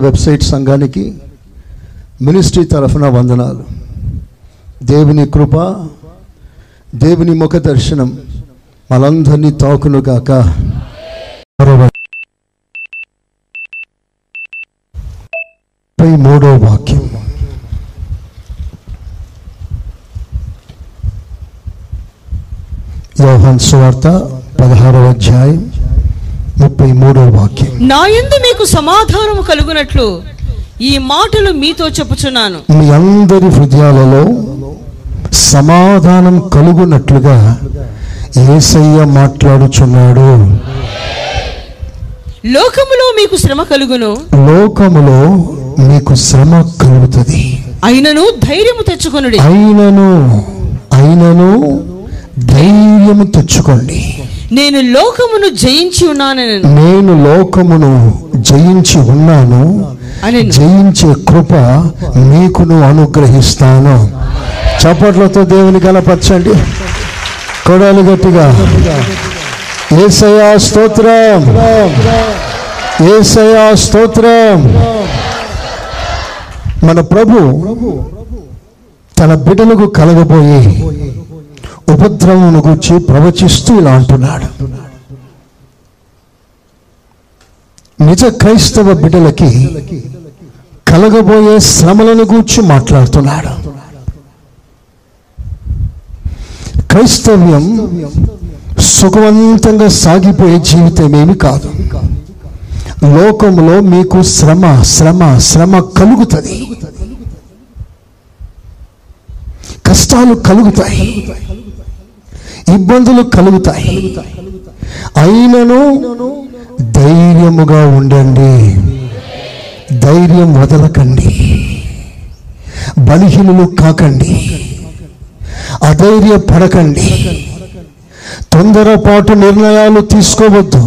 Website సంఘానికి ministry తరఫున వందనాలు. దేవుని కృప దేవుని ముఖ దర్శనం మనందరినీ తాకునుగాక ముప్పై మూడో వాక్యం. యోహన్ సువార్త పదహారవ అధ్యాయం. ముప్పై మూడో వాక్యం. నా యందు మీకు సమాధానము కలుగునట్లు ఈ మాటలు మీతో చెప్పుచున్నాను. మీ అందరి హృదయాలలో సమాధానం కలుగునట్లుగా ఏసయ్య మాట్లాడుచున్నాడు. లోకములో మీకు శ్రమ కలుగును. లోకములో మీకు శ్రమ కలుగుతుంది. అయినను ధైర్యము తెచ్చుకొనుడి. అయినను అయినను ధైర్యము తెచ్చుకోండి. నేను లోకమును జయించి ఉన్నానని నేను లోకమును జయించి ఉన్నాను. అని జయించే కృప మీకును అనుగ్రహిస్తాను. చప్పట్లతో దేవుని గలపరచండి కొడాలి గట్టిగా. ఏసయా స్తోత్రం. ఏసయా స్తోత్రం. మన ప్రభు తన బిడ్డలకు కలగబోయే ఉపద్రవమును గురించి ప్రవచిస్తూ ఇలా అంటున్నాడు. నిజ క్రైస్తవ బిడ్డలకి కలగబోయే శ్రమలను గూర్చి మాట్లాడుతున్నాడు. క్రైస్తవ్యం సుఖవంతంగా సాగిపోయే జీవితం ఏమి కాదు. లోకంలో మీకు శ్రమ శ్రమ శ్రమ కలుగుతుంది. కష్టాలు కలుగుతాయి. ఇబ్బందులు కలుగుతాయి. అయినను ధైర్యముగా ఉండండి. ధైర్యం వదలకండి. బలహీనులు కాకండి. అధైర్య పడకండి తొందరపాటు నిర్ణయాలు తీసుకోవద్దు.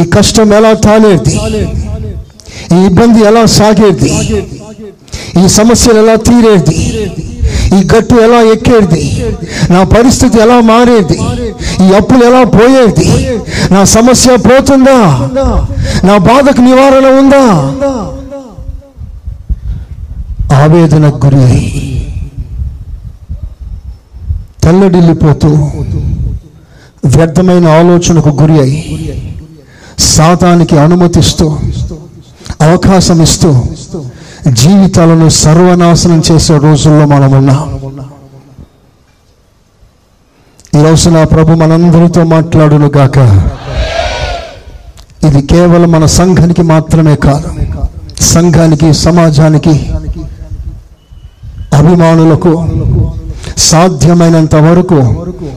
ఈ కష్టం ఎలా తానేది? ఈ ఇబ్బంది ఎలా సాగేది? ఈ సమస్యలు ఎలా తీరేది? ఈ గట్టు ఎలా ఎక్కేది? నా పరిస్థితి ఎలా మారేది? ఈ అప్పులు ఎలా పోయేది? నా సమస్య పోతుందా? నా బాధకు నివారణ ఉందా? ఆవేదనకు గురి అయి వ్యర్థమైన ఆలోచనకు గురి అయి సాతానికి అనుమతిస్తూ అవకాశం ఇస్తూ జీవితాలను సర్వనాశనం చేసే రోజుల్లో మనం ఉన్నాం ఈరోజు నా ప్రభు మనందరితో మాట్లాడును గాక. ఇది కేవలం మన సంఘానికి మాత్రమే కాదు సంఘానికి సమాజానికి అభిమానులకు సాధ్యమైనంత వరకు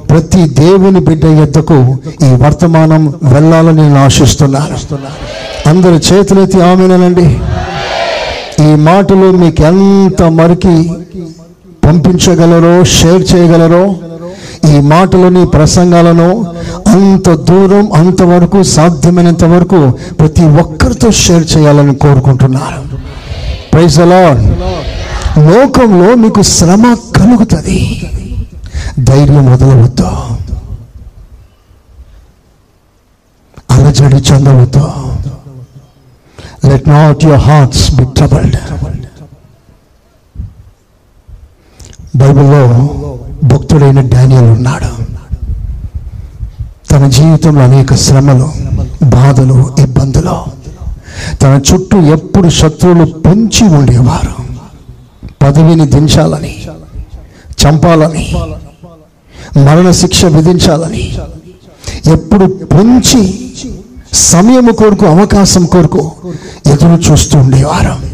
ప్రతి దేవుని బిడ్డ ఎద్దకు ఈ వర్తమానం వెళ్ళాలని నేను ఆశిస్తున్నాను. అందరు చేతులెత్తి ఆమెనండి ఈ మాటలు మీకు ఎంత మరికి పంపించగలరో షేర్ చేయగలరో? ఈ మాటలని ప్రసంగాలను అంత దూరం అంతవరకు సాధ్యమైనంత వరకు ప్రతి ఒక్కరితో షేర్ చేయాలని కోరుకుంటున్నాను ప్రైజ్ అలాడ్ లోకంలో మీకు శ్రమ కలుగుతుంది. ధైర్యం వదలవద్దు. అలజడి చెందవద్దు. Let not your hearts be troubled బైబిల్లో భక్తుడైన డానియల్ ఉన్నాడు. తన జీవితంలో అనేక శ్రమలు బాధలు ఇబ్బందులు. తన చుట్టూ ఎప్పుడు శత్రువులు పెంచి ఉండేవారు. పదవిని దించాలని చంపాలని మరణ శిక్ష విధించాలని ఎప్పుడు పెంచి సమయము కొరకు అవకాశం కొరకు ఎదురు చూస్తూ ఉండేవారు.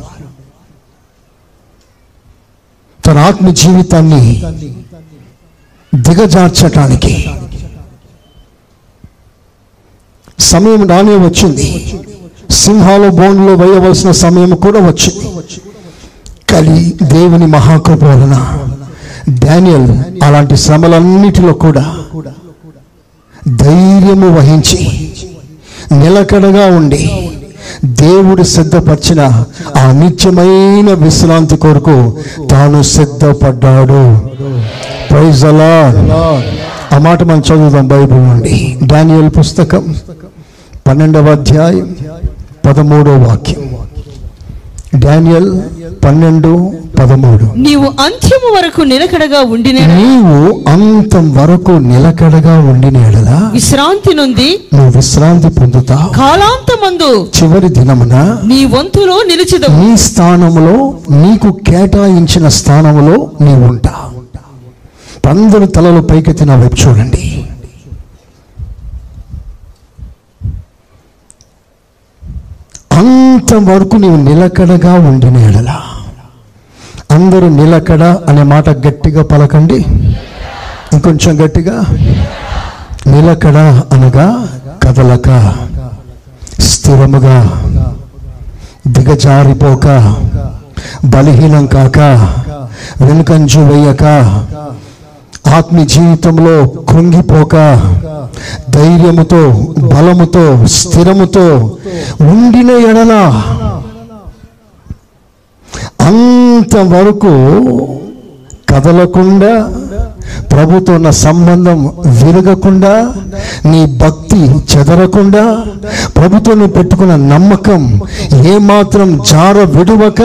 తన ఆత్మ జీవితాన్ని దిగజార్చటానికి సమయం రానే వచ్చింది. సింహాల బోన్లో వేయవలసిన సమయం కూడా వచ్చింది. కానీ దేవుని మహాకృప వలన డానియల్ అలాంటి శ్రమలన్నిటిలో కూడా ధైర్యము వహించి నిలకడగా ఉండి దేవుడు సిద్ధపరిచిన ఆ నిత్యమైన విశ్రాంతి కొరకు తాను సిద్ధపడ్డాడు. ప్రైజ్ అలా ఆ మాట మనం చదువుదాం బైబుల్ నుండి. డానియల్ పుస్తకం పన్నెండవ అధ్యాయం పదమూడవ వాక్యం. డానియల్ పన్నెండు పదమూడు. నీవు అంత్యము వరకు నిలకడగా ఉండిన నీవు అంతం వరకు నిలకడగా ఉండిన ఎడల విశ్రాంతి నుండి నువ్వు విశ్రాంతి పొందుతావు కాలాంతమందు చివరి దినమున నీ వంతులో నిలిచిదవు. నీ స్థానములో నీకు కేటాయించిన స్థానములో నీవు ఉంటావు అందరు తలలు పైకెత్తి నా వైపు చూడండి. అంతవరకు నీవు నిలకడగా ఉండిన ఎడల. అందరూ నిలకడ అనే మాట గట్టిగా పలకండి. ఇంకొంచెం గట్టిగా. నిలకడ అనగా కదలక స్థిరముగా దిగజారిపోక బలహీనం కాక వెనుకంజు వేయక ఆత్మీయ జీవితంలో కృంగిపోక ధైర్యముతో బలముతో స్థిరముతో ఉండిన ఎడల అంతవరకు కదలకుండా ప్రభుతో ఉన్న సంబంధం విరగకుండా నీ భక్తి చెదరకుండా ప్రభుతో నువ్వు పెట్టుకున్న నమ్మకం ఏమాత్రం జార విడువక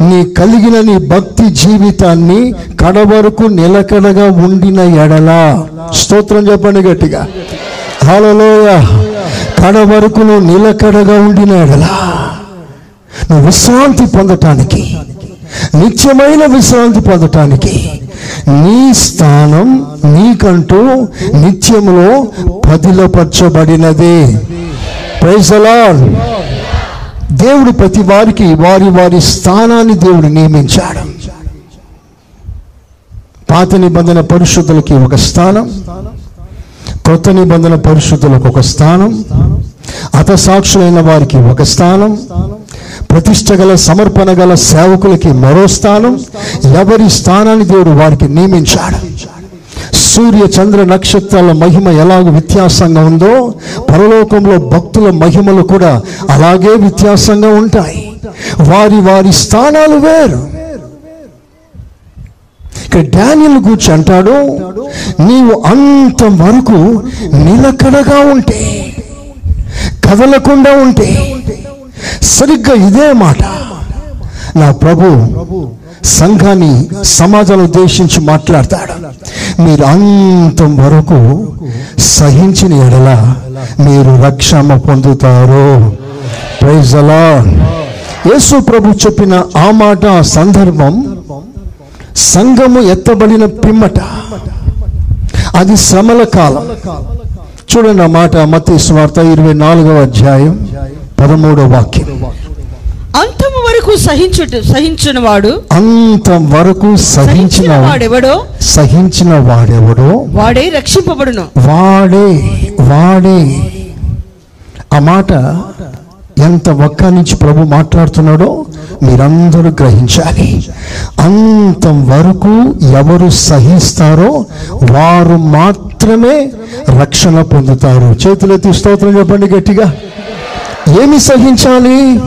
నీ కలిగిన నీ భక్తి జీవితాన్ని కడవరకు నిలకడగా ఉండిన ఎడల. స్తోత్రం చెప్పండి గట్టిగా. హలోయ కడవరకు నువ్వు నిలకడగా ఉండిన ఎడల. నువ్వు విశ్రాంతి పొందటానికి నిత్యమైన విశ్రాంతి పొందటానికి నీ స్థానం నీకంటూ నిత్యములో పదిలపరచబడినది. ప్రైజ్ దేవుడు ప్రతి వారికి వారి వారి స్థానాన్ని దేవుడు నియమించాడు. పాత నిబంధన పరిశుద్ధులకి ఒక స్థానం కొత్త నిబంధన పరిశుద్ధులకు ఒక స్థానం అతసాక్షులైన వారికి ఒక స్థానం ప్రతిష్ట గల సమర్పణ గల సేవకులకి మరో స్థానం ఎవరి స్థానాన్ని దేవుడు వారికి నియమించాడు? సూర్య చంద్ర నక్షత్రాల మహిమ ఎలాగ వ్యత్యాసంగా ఉందో పరలోకంలో భక్తుల మహిమలు కూడా అలాగే వ్యత్యాసంగా ఉంటాయి. వారి వారి స్థానాలు వేరు. ఇక్కడ డానియల్ గురించి అంటాడు నీవు అంత వరకు నిలకడగా ఉంటే కదలకుండా ఉంటే సరిగ్గా ఇదే మాట. నా ప్రభు సంఘాన్ని సమాజాన్ని ఉద్దేశించి మాట్లాడతాడు. మీరు అంతం వరకు సహించిన ఎడల మీరు రక్షణ పొందుతారు. ప్రైజ్ అలా యేసు ప్రభు చెప్పిన ఆ మాట సందర్భం సంఘము ఎత్తబడిన పిమ్మట. అది శ్రమల కాలం. చూడండి ఆ మాట మత్తి స్వార్త ఇరవై నాలుగవ అధ్యాయం పదమూడవ వాక్యం. అంతము వరకు సహించుట సహించిన వాడు అంతం వరకు సహించిన వాడెవడో సహించిన వాడెవడో? వాడే రక్షింపబడును. వాడే వాడే. ఆ మాట ఎంత ఒక్క నుంచి ప్రభు మాట్లాడుతున్నాడో మీరందరూ గ్రహించాలి. అంత వరకు ఎవరు సహిస్తారో వారు మాత్రమే రక్షణ పొందుతారు. చేతులెత్తి స్తోత్రం చెప్పండి గట్టిగా. ఏమి సహించాలి?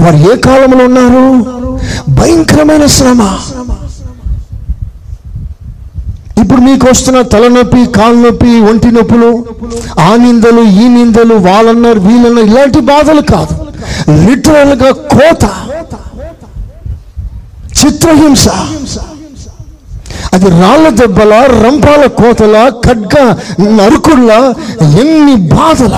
వారు ఏ కాలంలో ఉన్నారు? భయంకరమైన శ్రమ. ఇప్పుడు మీకు వస్తున్న తలనొప్పి కాళ్ళనొప్పి నొప్పి ఒంటి నొప్పులు ఆ నిందలు ఈ నిందలు వాళ్ళన్నారు వీళ్ళన్నారు ఇలాంటి బాధలు కాదు. లిటరల్గా కోత చిత్రహింస. అది రాళ్ళ దెబ్బల రంపాల కోతల ఖడ్గ నరుకుళ్ళ ఎన్ని బాధల.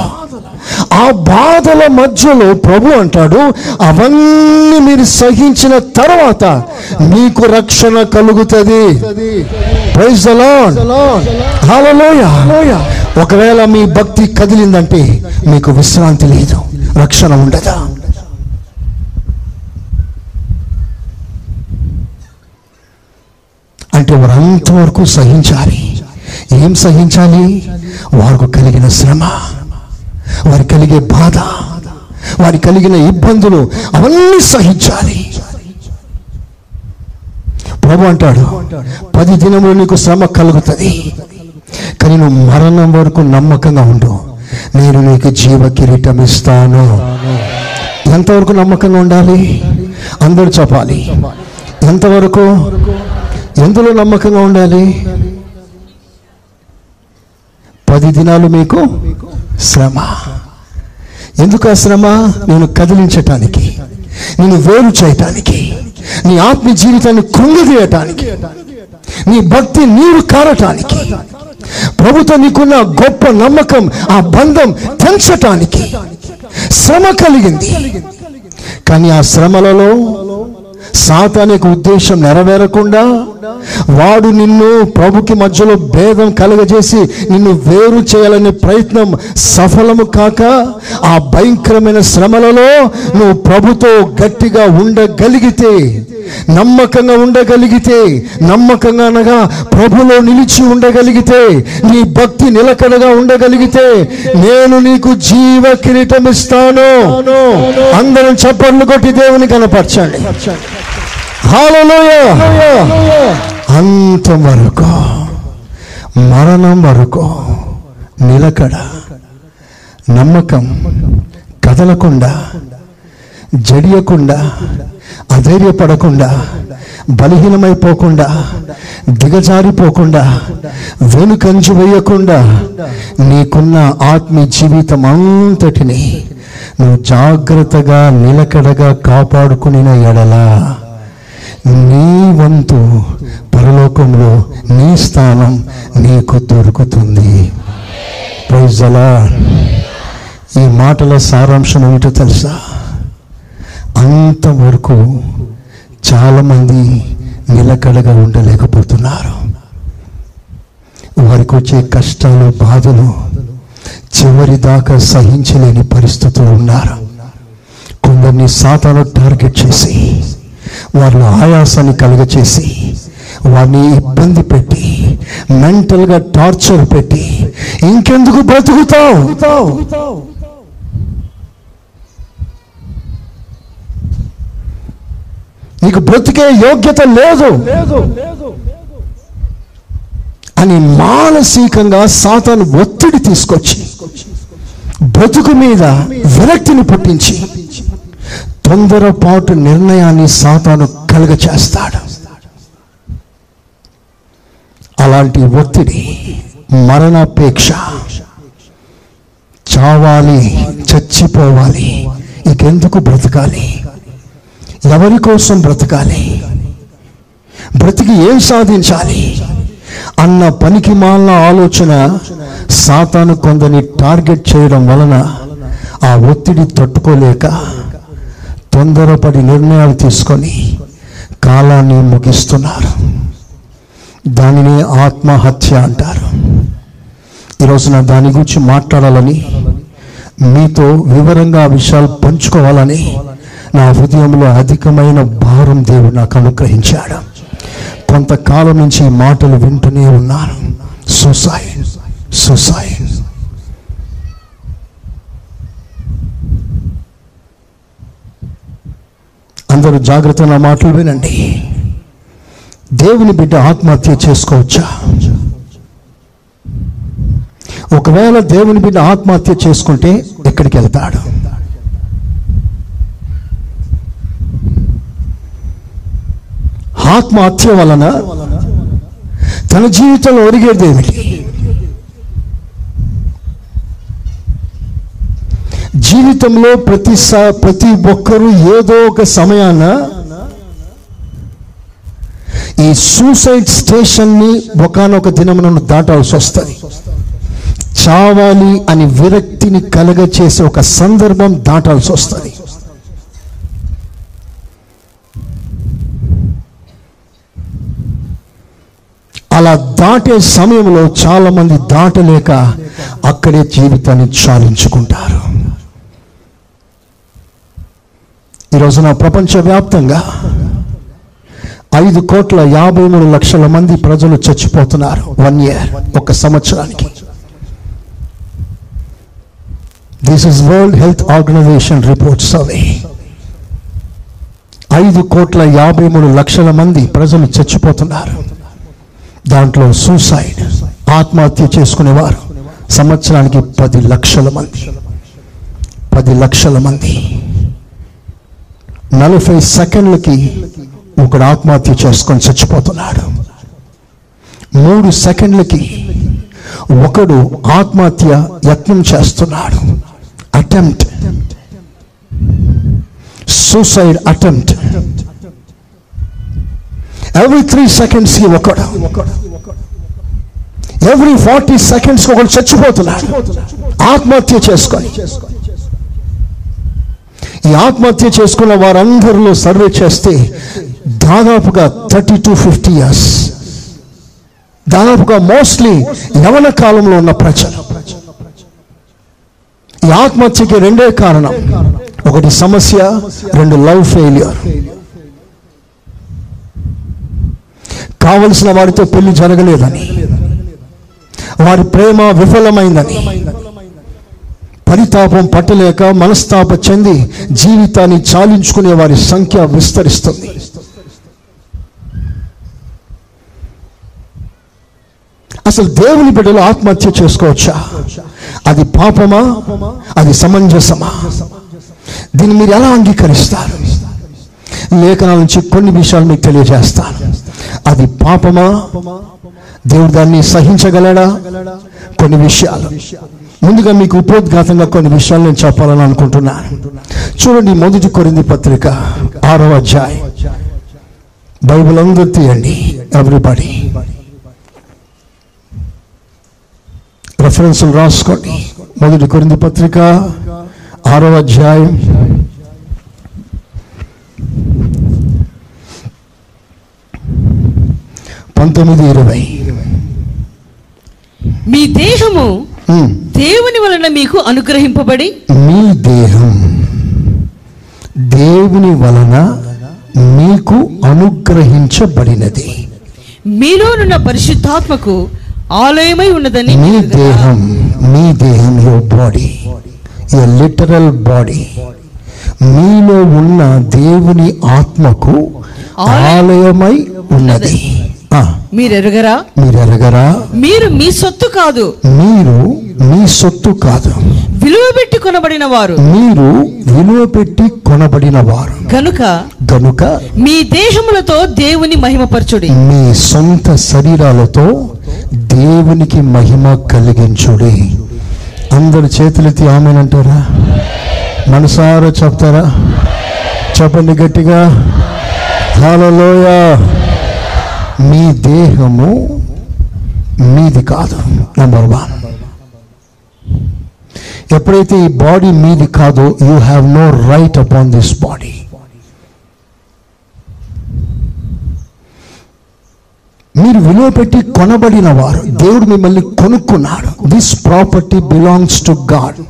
ఆ బాధల మధ్యలో ప్రభు అంటాడు అవన్నీ మీరు సహించిన తర్వాత మీకు రక్షణ కలుగుతుంది. ప్రైజ్ ఒకవేళ మీ భక్తి కదిలిందంటే మీకు విశ్రాంతి లేదు. రక్షణ ఉండదా? అంటే వారు అంతవరకు సహించాలి. ఏం సహించాలి? వారికి కలిగిన శ్రమ వారికి కలిగే బాధ వారికి కలిగిన ఇబ్బందులు అవన్నీ సహించాలి. ప్రభు అంటాడు పది దినములు నీకు శ్రమ కలుగుతుంది. కానీ నువ్వు మరణం వరకు నమ్మకంగా ఉండు. నేను నీకు జీవ కిరీటం ఇస్తాను. ఎంతవరకు నమ్మకంగా ఉండాలి? అందరూ చెప్పాలి. ఎంతవరకు? ఎందులో నమ్మకంగా ఉండాలి? పది దినాలు మీకు శ్రమ. ఎందుకు ఆ శ్రమ? నేను కదిలించటానికి. నేను వేరు చేయటానికి నీ ఆత్మ జీవితాన్ని కృంగదీయటానికి నీ భక్తి నీరు కారటానికి ప్రభుత్వం నీకున్న గొప్ప నమ్మకం ఆ బంధం తెంచటానికి శ్రమ కలిగింది. కానీ ఆ శ్రమలలో సాతానిక ఉద్దేశం నెరవేరకుండా వాడు నిన్ను ప్రభుకి మధ్యలో భేదం కలగజేసి నిన్ను వేరు చేయాలనే ప్రయత్నం సఫలము కాక ఆ భయంకరమైన శ్రమలలో నువ్వు ప్రభుతో గట్టిగా ఉండగలిగితే నమ్మకంగా ఉండగలిగితే నమ్మకంగా అనగా ప్రభులో నిలిచి ఉండగలిగితే నీ భక్తి నిలకడగా ఉండగలిగితే నేను నీకు జీవ కిరీటం ఇస్తాను. అందరం చప్పట్లు కొట్టి దేవుని కనపరచండి. అంతం వరకు మరణం వరకు నిలకడ నమ్మకం కదలకుండా జడియకుండా అధైర్యపడకుండా బలహీనమైపోకుండా దిగజారిపోకుండా వెనుకంజు వేయకుండా నీకున్న ఆత్మీయ జీవితం అంతటిని నువ్వు జాగ్రత్తగా నిలకడగా కాపాడుకుని ఎడలా నీ వంతు పరలోకంలో నీ స్థానం నీకు దొరుకుతుంది. ప్రజలా ఈ మాటల సారాంశం ఏమిటో తెలుసా? అంతవరకు చాలామంది నిలకడగా ఉండలేకపోతున్నారు. వారికి వచ్చే కష్టాలు బాధలు చివరి దాకా సహించలేని పరిస్థితులు ఉన్నారు. కొందరిని సాతాను టార్గెట్ చేసి వారిని ఆయాసాన్ని కలుగచేసి వారిని ఇబ్బంది పెట్టి మెంటల్గా టార్చర్ పెట్టి ఇంకెందుకు బ్రతుకుతావు? నీకు బ్రతికే యోగ్యత లేదు అని మానసికంగా సాతాను ఒత్తిడి తీసుకొచ్చి బ్రతుకు మీద విరక్తిని పుట్టించి తొందరపాటు నిర్ణయాన్ని సాతాను కలుగ చేస్తాడు అలాంటి ఒత్తిడి మరణాపేక్ష చావాలి చచ్చిపోవాలి ఇంకెందుకు బ్రతకాలి? ఎవరి కోసం బ్రతకాలి? బ్రతికి ఏం సాధించాలి? అన్న పనికి మాలిన ఆలోచన సాతాను కొందరిని టార్గెట్ చేయడం వలన ఆ ఒత్తిడి తట్టుకోలేక తొందరపడి నిర్ణయాలు తీసుకొని కాలాన్ని ముగిస్తున్నారు. దానిని ఆత్మహత్య అంటారు. ఈరోజు నా దాని గురించి మాట్లాడాలని మీతో వివరంగా ఆ విషయాలు పంచుకోవాలని నా హృదయంలో అధికమైన భారం దేవుడు నాకు అనుగ్రహించాడు. కొంతకాలం నుంచి ఈ మాటలు వింటూనే ఉన్నాను సుసైడ్ సుసైడ్ అందరూ జాగ్రత్త నా మాటలు వినండి. దేవుని బిడ్డ ఆత్మహత్య చేసుకోవచ్చా? ఒకవేళ దేవుని బిడ్డ ఆత్మహత్య చేసుకుంటే ఎక్కడికి వెళ్తాడు? ఆత్మహత్య వలన తన జీవితంలో ఒరిగేది ఏమిటి? జీవితంలో ప్రతి ప్రతి ఒక్కరూ ఏదో ఒక సమయాన ఈ సూసైడ్ స్టేషన్ని ఒకనొక దినమున దాటాల్సి వస్తుంది. చావాలి అని విరక్తిని కలగ చేసే ఒక సందర్భం దాటాల్సి వస్తుంది. అలా దాటే సమయంలో చాలామంది దాటలేక అక్కడే జీవితాన్ని చాలించుకుంటారు. ఈ రోజున ప్రపంచవ్యాప్తంగా ఐదు కోట్ల యాభై మూడు లక్షల మంది ప్రజలు చచ్చిపోతున్నారు వన్ ఇయర్ ఒక సంవత్సరానికి. This is World Health Organization report survey ఐదు కోట్ల యాభై మూడు లక్షల మంది ప్రజలు చచ్చిపోతున్నారు. దాంట్లో సూసైడ్ ఆత్మహత్య చేసుకునేవారు సంవత్సరానికి పది లక్షల మంది. పది లక్షల మంది. నలభై సెకండ్లకి ఒకడు ఆత్మహత్య చేసుకొని చచ్చిపోతున్నాడు. మూడు సెకండ్లకి ఒకడు ఆత్మహత్య యత్నం చేస్తున్నాడు. Attempt suicide attempt every three seconds ఒకడు. ఎవ్రీ ఫార్టీ సెకండ్స్ ఒకడు చచ్చిపోతున్నాడు. ఆత్మహత్య చేసుకొని చేసుకొని. ఈ ఆత్మహత్య చేసుకున్న వారందరిలో సర్వే చేస్తే దాదాపుగా థర్టీ టు ఫిఫ్టీ ఇయర్స్. దాదాపుగా మోస్ట్లీ యవన కాలంలో ఉన్న ప్రజలు. ఈ ఆత్మహత్యకి రెండే కారణం. ఒకటి సమస్య రెండు లవ్ ఫెయిల్యూర్. కావలసిన వారితో పెళ్ళి జరగలేదని. వారి ప్రేమ విఫలమైందని. పరితాపం పట్టలేక మనస్తాప చెంది జీవితాన్ని చాలించుకునే వారి సంఖ్య విస్తరిస్తుంది. అసలు దేవుని బిడ్డలు ఆత్మహత్య చేసుకోవచ్చా? అది పాపమా? అది సమంజసమా? దీన్ని మీరు ఎలా అంగీకరిస్తారు? లేఖనాల నుంచి కొన్ని విషయాలు మీకు తెలియజేస్తాను. అది పాపమా? దేవుడు దాన్ని సహించగలడా? కొన్ని విషయాలు. ముందుగా మీకు ఉపోద్ఘాతంగా కొన్ని విషయాలు నేను చెప్పాలని అనుకుంటున్నాను. చూడండి మొదటి కొరింది పత్రిక ఆరవ అధ్యాయ. బైబిల్ అందరూ తీయండి ఎవ్రీబడి. రెఫరెన్సులు రాసుకోండి. మొదటి కొరింది పత్రిక ఆరవ అధ్యాయం. పంతొమ్మిది ఇరవై. మీ దేహము దేవుని వలన మీకు అనుగ్రహింపబడి మీ దేహం దేవుని వలన మీకు అనుగ్రహించబడినది. మీలోనున్న పరిశుద్ధాత్మకు ఆలయమై ఉన్నదని మీ? దేహం మీ దేహం your body your literal body మీలో ఉన్న దేవుని ఆత్మకు ఆలయమై ఉన్నది. మీరు ఎరుగరా మీరు ఎరగరా మీరు మీ సొత్తు కాదు. మీరు మీ సొత్తు కాదు. విలువ పెట్టి కొనబడిన వారు మీరు విలువ పెట్టి కొనబడిన వారు గనుక గనుక మీ దేహములతో దేవుని మహిమపరచుడి. మీ సొంత శరీరాలతో దేవునికి మహిమ కలిగించుడి. అందరు చేతులెత్తి ఆమెనంటారా మనసారా చెప్తారా? చెప్పండి గట్టిగా. హలోయ మీ దేహము మీది కాదు నెంబర్ వన్ ఎప్పుడైతే ఈ బాడీ మీది కాదో you have no right upon this body మీరు విలువ పెట్టి కొనబడిన వారు దేవుడు మిమ్మల్ని కొనుక్కున్నాడు. This property belongs to God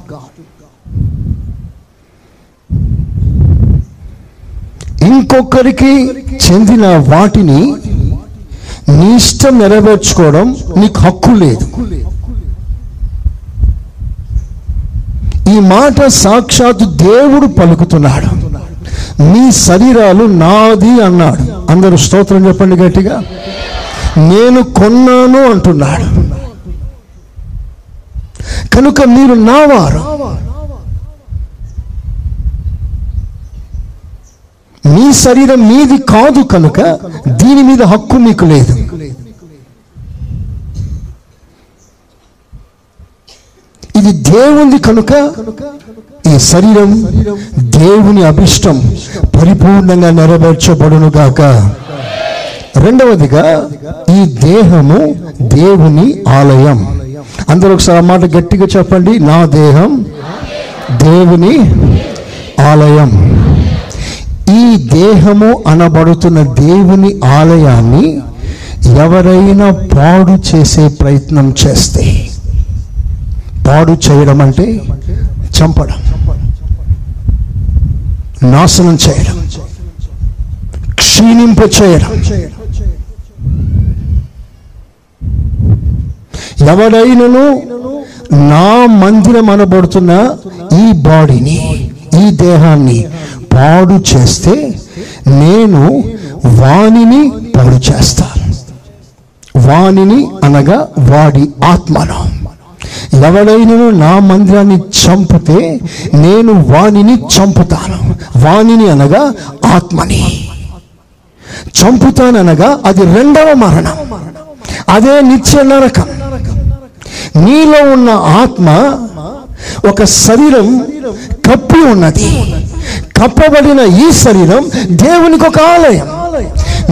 ఇంకొకరికి చెందిన వాటిని నీ ఇష్టం నెరవేర్చుకోవడం నీకు హక్కు లేదు. ఈ మాట సాక్షాత్ దేవుడు పలుకుతున్నాడు. మీ శరీరాలు నాది అన్నాడు. అందరూ స్తోత్రం చెప్పండి గట్టిగా. నేను కొన్నాను అంటున్నాడు. కనుక మీరు నావారు మీ శరీరం మీది కాదు కనుక దీని మీద హక్కు మీకు లేదు. ఇది దేవుని కనుక ఈ శరీరం దేవుని అభిష్టం పరిపూర్ణంగా నెరవేర్చబడును గాక. రెండవదిగా ఈ దేహము దేవుని ఆలయం. అందరూ ఒకసారి ఆ మాట గట్టిగా చెప్పండి. నా దేహం దేవుని ఆలయం. ఈ దేహము అనబడుతున్న దేవుని ఆలయాన్ని ఎవరైనా పాడు చేసే ప్రయత్నం చేస్తే. పాడు చేయడం అంటే చంపడం. నాశనం చేయడం. క్షీణింప చేయడం. ఎవరైనాను నా మందిరం అనబడుతున్న ఈ బాడీని ఈ దేహాన్ని పాడు చేస్తే నేను వాణిని పాడు చేస్తాను. వాణిని అనగా వాడి ఆత్మను. ఎవడైనను నా మందిరాన్ని చంపితే నేను వాణిని చంపుతాను. వాణిని అనగా ఆత్మని. చంపుతాననగా అది రెండవ మరణం. అదే నిత్య నరకం. నీలో ఉన్న ఆత్మ ఒక శరీరం కప్పి ఉన్నది. కప్పబడిన ఈ శరీరం దేవునికి ఒక ఆలయం.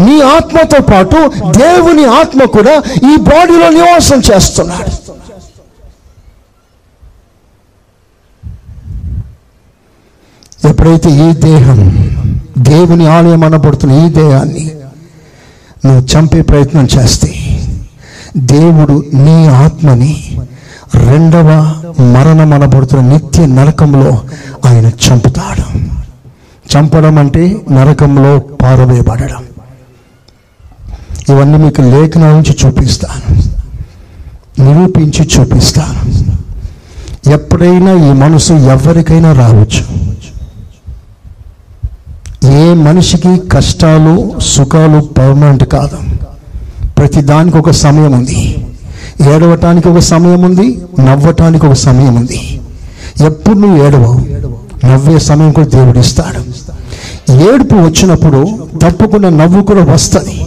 నీ ఆత్మతో పాటు దేవుని ఆత్మ కూడా ఈ బాడీలో నివాసం చేస్తున్నాడు. ఎప్పుడైతే ఈ దేహం దేవుని ఆలయం అనబడుతున్న ఈ దేహాన్ని నువ్వు చంపే ప్రయత్నం చేస్తే దేవుడు నీ ఆత్మని రెండవ మరణం అనబడుతున్న నిత్య నరకంలో ఆయన చంపుతాడు. చంపడం అంటే నరకంలో పారవేయబడడం. ఇవన్నీ మీకు లేఖనాల నుంచి చూపిస్తాను. నిరూపించి చూపిస్తాను. ఎప్పుడైనా ఈ మనసు ఎవరికైనా రావచ్చు. ఏ మనిషికి కష్టాలు సుఖాలు పర్మనెంట్ కాదు. ప్రతి దానికి ఒక సమయం ఉంది. ఏడవటానికి ఒక సమయం ఉంది నవ్వటానికి ఒక సమయం ఉంది ఎప్పుడు నువ్వు ఏడవవు నవ్వే సమయం కూడా దేవుడు ఇస్తాడు ఏడుపు వచ్చినప్పుడు తప్పకుండా నవ్వు కూడా వస్తుంది.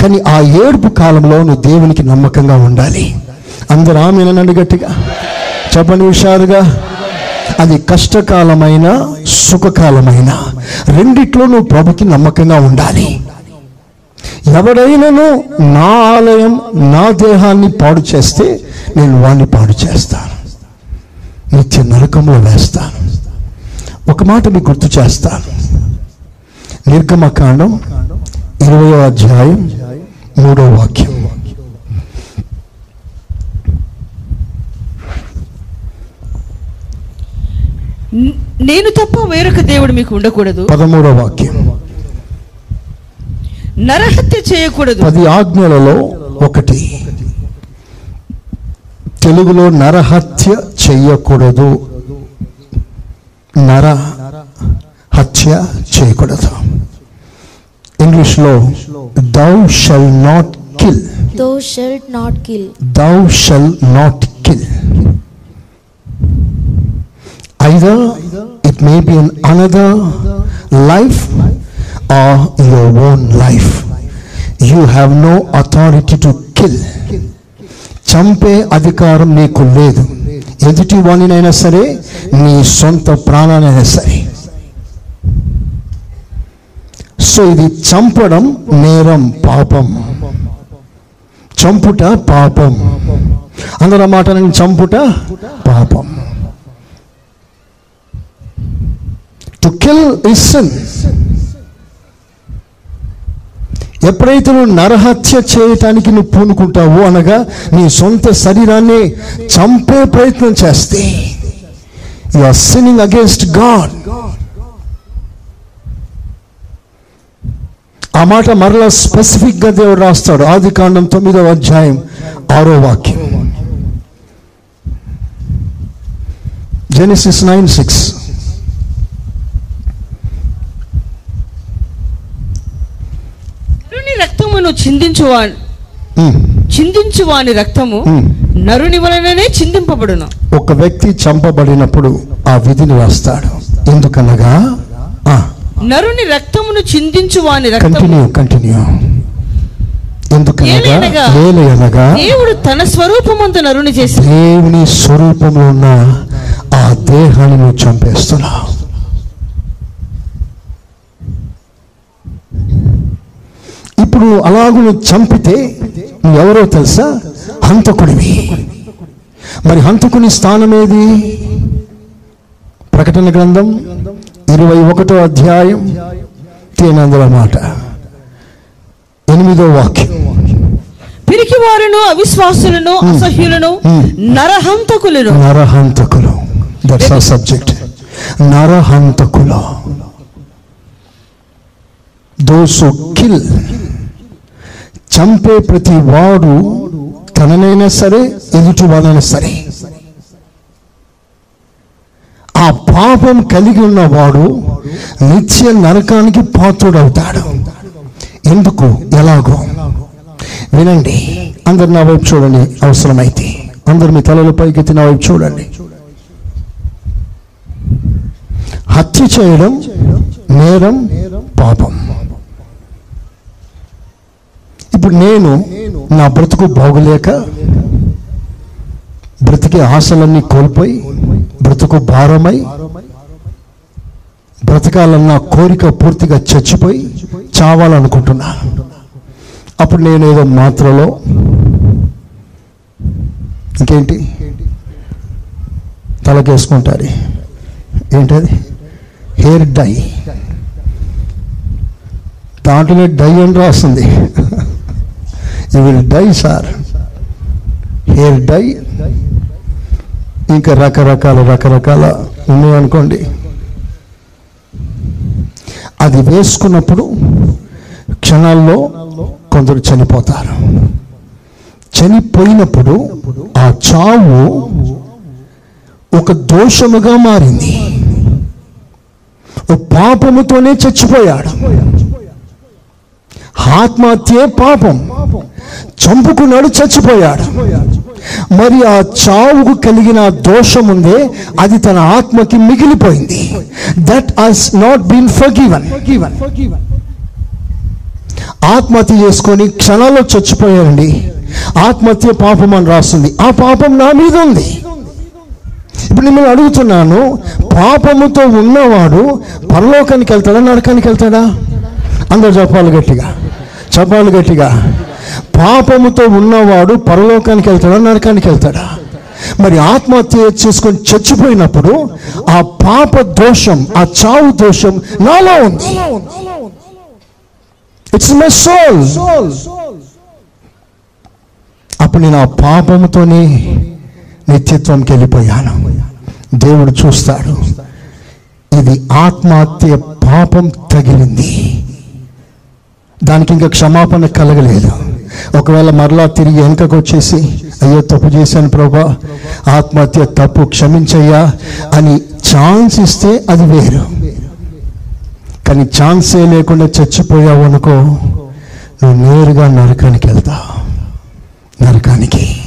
కానీ ఆ ఏడుపు కాలంలో నువ్వు దేవునికి నమ్మకంగా ఉండాలి. అందరూ ఆమెనండి గట్టిగా. చెప్పండి హుషారుగా అది కష్టకాలమైన సుఖకాలమైన రెండిట్లో నువ్వు ప్రభుకి నమ్మకంగా ఉండాలి. ఎవడైనాను నా ఆలయం నా దేహాన్ని పాడు చేస్తే నేను వాణ్ణి పాడు చేస్తాను. నిత్య నరకంలో వేస్తాను. ఒక మాట మీకు గుర్తు చేస్తాను. నిర్గమకాండం ఇరవయో అధ్యాయం మూడో వాక్యం. నేను తప్ప వేరొక దేవుడు మీకు ఉండకూడదు. పదమూడో వాక్యం. నరహత్య చేయకూడదు. అది ఆజ్ఞలలో ఒకటి. తెలుగులో నరహత్య చేయకూడదు. నర హత్య చేయకూడదు. ఇంగ్లీష్లో thou shall not kill thou shall not kill thou shall not kill either it may be an another life or your own life. You have no authority to kill. చంపే అధికారం నీకు లేదు. ఎదుటి వాణినైనా సరే నీ సొంత ప్రాణానైనా సరే. సో ఇది చంపడం నేరం పాపం. చంపుట పాపం. అందరూ మాట చంపుట పాపం. టు కిల్ ఇస్ ఎప్పుడైతే నువ్వు నరహత్య చేయటానికి నువ్వు పూనుకుంటావు అనగా నీ సొంత శరీరాన్ని చంపే ప్రయత్నం చేస్తే you are sinning against God ఆ మాట మరలా స్పెసిఫిక్గా దేవుడు రాస్తాడు. ఆది కాండం తొమ్మిదవ అధ్యాయం ఆరో వాక్యం. జెనిసిస్ నైన్ సిక్స్ నరుని రక్తమును చిందించు చిందించు వాని రక్తము Hmm. నరుని వలననే చిందింపబడును. ఒక వ్యక్తి చంపబడినప్పుడు ఆ విధిని రాస్తాడు. ఎందుకనగా? నరుని రక్తమును చిందించు వాని కంటిన్యూ కంటిన్యూ ఎందుకనగా? దేవుడు తన స్వరూపమందు నరుని చేసి దేవుని స్వరూపంలో ఉన్న ఆ దేహాన్ని నువ్వు చంపేస్తున్నావు. ఇప్పుడు అలాగూ నువ్వు చంపితే నువ్వు ఎవరో తెలుసా? హంతకుడివి. మరి హంతకుని స్థానం ఏది ప్రకటన గ్రంథం ఇరవై ఒకటో అధ్యాయం తేనందుల మాట. ఎనిమిదో వాక్యం. పిరికి వారును అవిశ్వాసులను అసహ్యులను. నరహంతకులను. నరహంతకులు. దట్స్ ఆ సబ్జెక్ట్ నరహంతకులు. దోసు కిల్ చంపే ప్రతి వాడు తననైనా సరే ఎదుటి వాడైనా సరే. ఆ పాపం కలిగి ఉన్నవాడు నిత్య నరకానికి పాత్రుడవుతాడు. ఎందుకు? ఎలాగో? వినండి. అందరు నా వైపు చూడండి. అవసరమైతే అందరు మీ తలల పైకెత్తి నా వైపు చూడండి. హత్య చేయడం నేరం పాపం. ఇప్పుడు నేను నా బ్రతుకు బాగులేక బ్రతికే ఆశలన్నీ కోల్పోయి బ్రతుకు భారమై బ్రతకాలన్న కోరిక పూర్తిగా చచ్చిపోయి చావాలనుకుంటున్నా. అప్పుడు నేను ఏదో మాత్రలో ఇంకేంటి? తలకేసుకుంటారు. ఏంటది? Hair dye. దాంట్లో డై అని రాస్తుంది. You will die sir hair dye ఇంకా రకరకాల రకరకాల ఉన్నాయి అనుకోండి. అది వేసుకున్నప్పుడు క్షణాల్లో కొందరు చనిపోతారు. చనిపోయినప్పుడు ఆ చావు ఒక దోషముగా మారింది. ఓ పాపముతోనే చచ్చిపోయాడు. ఆత్మహత్యే పాపం. చంపుకున్నాడు చచ్చిపోయాడు. మరి ఆ చావుకు కలిగిన దోషం ఉందే అది తన ఆత్మకి మిగిలిపోయింది. That has not been forgiven ఆత్మహత్య చేసుకొని క్షణాల్లో చచ్చిపోయారండి. ఆత్మహత్య పాపం అని రాస్తుంది. ఆ పాపం నా మీద ఉంది. ఇప్పుడు నేను అడుగుతున్నాను పాపముతో ఉన్నవాడు పరలోకానికి వెళ్తాడా నరకానికి వెళ్తాడా? అందరు చెప్పాలి గట్టిగా. చెప్పాలి గట్టిగా. పాపముతో ఉన్నవాడు పరలోకానికి వెళ్తాడా నరకానికి వెళ్తాడా? మరి ఆత్మహత్య చేసుకొని చచ్చిపోయినప్పుడు ఆ పాప దోషం ఆ చావు దోషం నాలో ఉంది. ఇట్స్ మై సోల్ అప్పుడు నేను ఆ పాపముతోనే నిత్యత్వంకి వెళ్ళిపోయాను. దేవుడు చూస్తాడు. ఇది ఆత్మహత్య పాపం తగిలింది. దానికి ఇంకా క్షమాపణ కలగలేదు. ఒకవేళ మరలా తిరిగి వెనుకకు వచ్చేసి అయ్యో తప్పు చేశాను ప్రభా ఆత్మహత్య తప్పు క్షమించయ్యా అని ఛాన్స్ ఇస్తే అది వేరు. కానీ ఛాన్సే లేకుండా చచ్చిపోయావు అనుకో నువ్వు నేరుగా నరకానికి వెళ్తావు నరకానికి.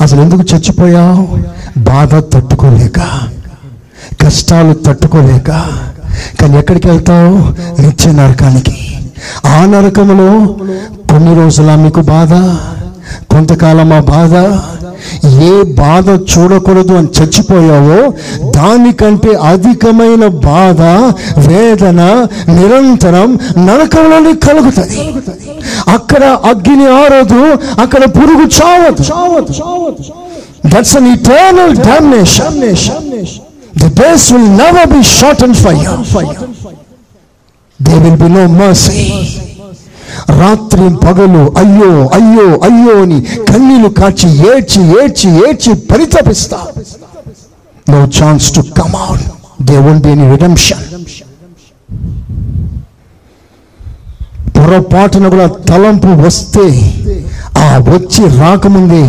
అసలు ఎందుకు చచ్చిపోయావు? బాధ తట్టుకోలేక కష్టాలు తట్టుకోలేక. కానీ ఎక్కడికి వెళ్తావు? నిత్య నరకానికి. ఆ నరకములో కొన్ని రోజుల మీకు బాధ కొంతకాలం ఆ బాధ? ఏ బాధ చూడకూడదు అని చచ్చిపోయావో దానికంటే అధికమైన బాధ వేదన నిరంతరం నరకంలోనే కలుగుతుంది అక్కడ అగ్ని ఆరదు అక్కడ పురుగు చావదు. That's an eternal domination the days will never be short and fire they will be no mercy రాత్రి పగలు అయ్యో అయ్యో అయ్యో అని కన్నీలు కాచి ఏడ్చి ఏడ్చి ఏడ్చి పరితపిస్తా. No chance to come out they won't be any redemption పొరపాటున కూడా తలంపు వస్తే ఆ వచ్చి రాకముందే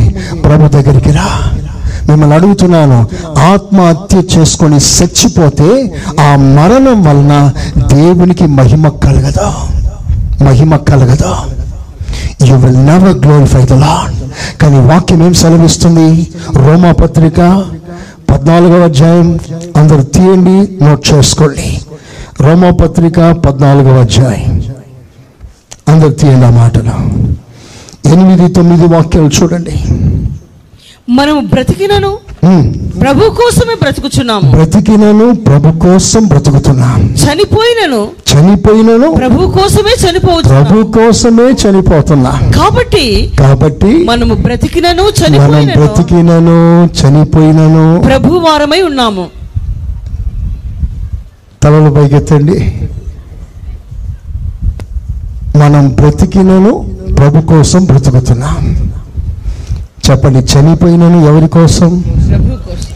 ప్రభు దగ్గరికి రా. మిమ్మల్ని అడుగుతున్నాను. ఆత్మహత్య చేసుకొని చచ్చిపోతే ఆ మరణం వలన దేవునికి మహిమ కలగదా? మహిమ కలగదా? You will never glorify the Lord కానీ వాక్యం ఏం సెలవిస్తుంది? రోమా పత్రిక పద్నాలుగవ అధ్యాయం. అందరు తీయండి నోట్ చేసుకోండి. రోమా పత్రిక పద్నాలుగవ అధ్యాయం. అందరు తీయండి ఆ మాటలు ఎనిమిది తొమ్మిది వాక్యాలు చూడండి. మనము బ్రతికినను. ప్రభు కోసమే బ్రతుకుచున్నాము. బ్రతికినను ప్రభు కోసం బ్రతుకుతున్నాం. చనిపోయినను చనిపోయినను ప్రభు కోసమే చనిపోవచ్చున్నాం ప్రభు కోసమే చనిపోతున్నా. కాబట్టి కాబట్టి మనము బ్రతికినను మనం చనిపోయినను. బ్రతికినను చనిపోయినను. ప్రభు వారమై ఉన్నాము. తలలు పైకెత్తండి. మనం బ్రతికినను ప్రభు కోసం బ్రతుకుతున్నాం. చెప్పండి చనిపోయినను ఎవరి కోసం?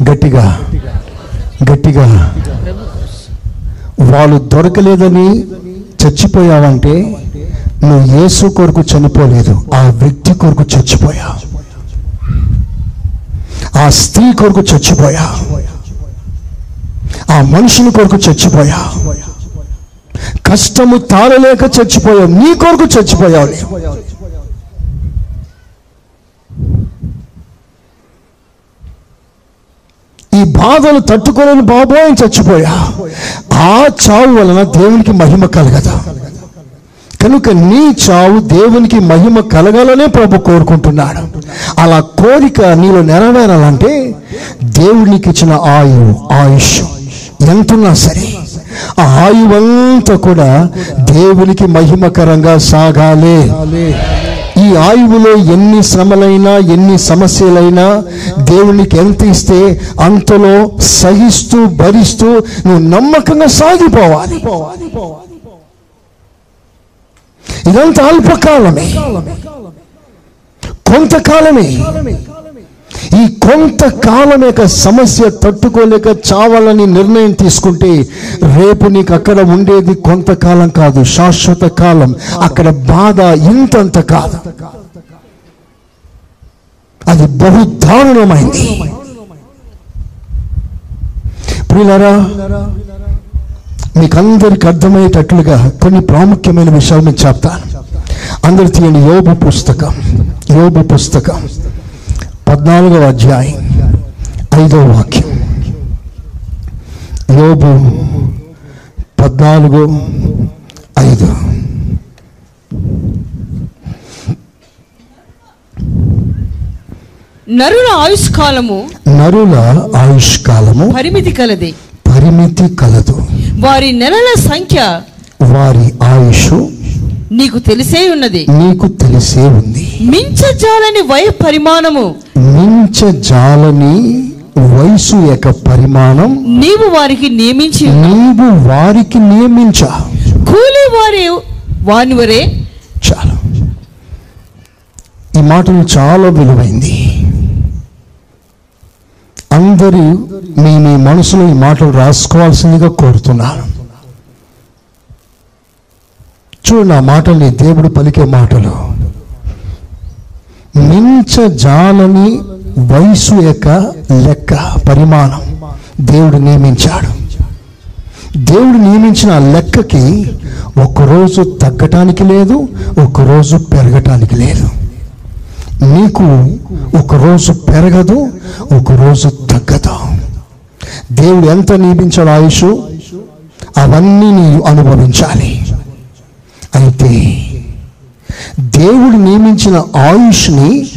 గట్టిగా గట్టిగా. వాళ్ళు దొరకలేదని చచ్చిపోయావంటే నువ్వు యేసు కొరకు చనిపోలేదు ఆ వ్యక్తి కొరకు చచ్చిపోయా? ఆ స్త్రీ కొరకు చచ్చిపోయా? ఆ మనుషుని కొరకు చచ్చిపోయా? కష్టము తాళలేక చచ్చిపోయావు నీ కొరకు చచ్చిపోయావు నీవు. ఈ బాధలు తట్టుకోలేని బాబోయ్ చచ్చిపోయా. ఆ చావు వలన దేవునికి మహిమ కలగదా. కనుక నీ చావు దేవునికి మహిమ కలగాలనే ప్రభు కోరుకుంటున్నాడు. అలా కోరిక నీలో నెరవేరాలంటే దేవునికి ఇచ్చిన ఆయువు ఆయుష్ ఎంతున్నా సరే. ఆ ఆయువంతా కూడా దేవునికి మహిమకరంగా సాగాలి. ఈ ఆయువులో ఎన్ని శ్రమలైనా ఎన్ని సమస్యలైనా దేవునికి ఎంత ఇస్తే అంతలో సహిస్తూ భరిస్తూ నువ్వు నమ్మకంగా సాగిపోవాలి. ఇదంతా అల్పకాలమే. కొంతకాలమే. ఈ కొంతకాలం యొక్క సమస్య తట్టుకోలేక చావాలని నిర్ణయం తీసుకుంటే రేపు నీకు అక్కడ ఉండేది కొంతకాలం కాదు శాశ్వత కాలం. అక్కడ బాధ ఇంతంత కాదు. అది బహు దారుణమైంది ప్రియులరా మీకు అందరికి అర్థమయ్యేటట్లుగా కొన్ని ప్రాముఖ్యమైన విషయాలు మీకు చెప్తాను. అందరు తీయండి యోబు పుస్తకం యోబు పుస్తకం. పద్నాలుగవ అధ్యాయం ఐదవ వాక్యం. యోబు పద్నాలుగు ఐదు. నరుల ఆయుష్కాలము నరుల ఆయుష్కాలము పరిమితి కలది. పరిమితి కలదు. వారి నెలల సంఖ్య వారి ఆయుష్ నీకు తెలిసే ఉన్నది. నీకు తెలిసే ఉంది. మించజాలని వయ పరిమాణము. మించ జాలని వయసు యొక్క పరిమాణం నీవు వారికి నియమించి. నీవు వారికి నియమించా. కూలి వారి వాని వరే చాలు. ఈ మాటలు చాలా విలువైంది. అందరూ మీ మీ మనసులో ఈ మాటలు రాసుకోవాల్సిందిగా కోరుతున్నాను నా ఆ మాటల్ని దేవుడు పలికే మాటలు. మించ జాలని వయసు యొక్క లెక్క పరిమాణం దేవుడు నియమించాడు. దేవుడు నియమించిన ఆ లెక్కకి ఒకరోజు తగ్గటానికి లేదు ఒకరోజు పెరగటానికి లేదు. నీకు ఒకరోజు పెరగదు ఒకరోజు తగ్గదు. దేవుడు ఎంత నియమించాడు ఆయుష్ అవన్నీ నీవు అనుభవించాలి. అయితే దేవుడు నియమించిన ఆయుష్ని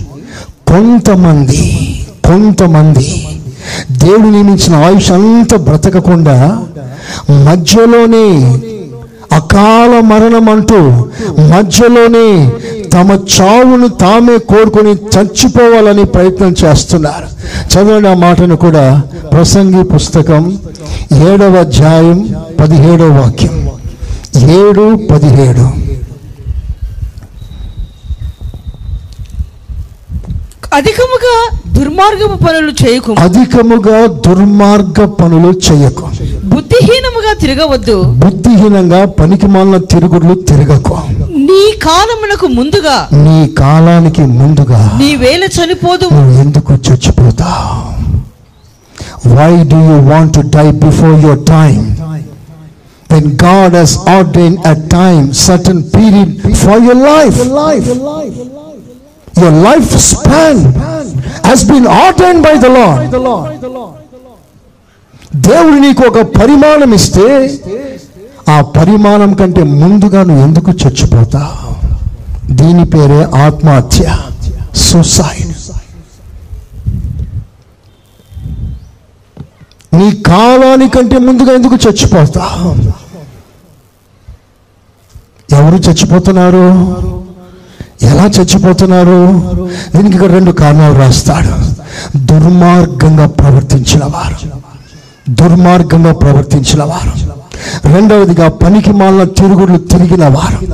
కొంతమంది కొంతమంది దేవుడు నియమించిన ఆయుష్ అంతా బ్రతకకుండా మధ్యలోనే అకాల మరణం అంటూ మధ్యలోనే తమ చావును తామే కోరుకొని చచ్చిపోవాలని ప్రయత్నం చేస్తున్నారు. చదవండి ఆ మాటను కూడా ప్రసంగి పుస్తకం ఏడవ అధ్యాయం పదిహేడవ వాక్యం. ఏడు పదిహేడు. అధికముగా దుర్మార్గపు పనులు చేయకు అధికముగా దుర్మార్గ పనులు చేయకు. బుద్ధిహీనముగా తిరగవద్దు. బుద్ధిహీనంగా పనికిమాలిన తిరుగుళ్ళు తిరగకు. నీ కాలమునకు ముందుగా. నీ కాలానికి ముందుగా. నీ వేళ చనిపోదు. ఎందుకు చచ్చిపోతావు? Why do you want to die before your time when God has ordained a time, certain period for your life. Your life span has been ordained by the Lord. దేవుడు నీకు ఒక పరిమాణం ఇస్తే ఆ పరిమాణం కంటే ముందుగా నువ్వు ఎందుకు చచ్చిపోతావు దీని పేరే ఆత్మహత్య సూసైడ్ నీ కాలానికంటే ముందుగా ఎందుకు చచ్చిపోతావు ఎవరు చచ్చిపోతున్నారు? ఎలా చచ్చిపోతున్నారు? దీనికి ఇక్కడ రెండు కారణాలు రాస్తాడు. దుర్మార్గంగా ప్రవర్తించిన వారు. దుర్మార్గంగా ప్రవర్తించిన వారు. రెండవదిగా పనికి మాలిన తిరుగుళ్ళు తిరిగిన వారు.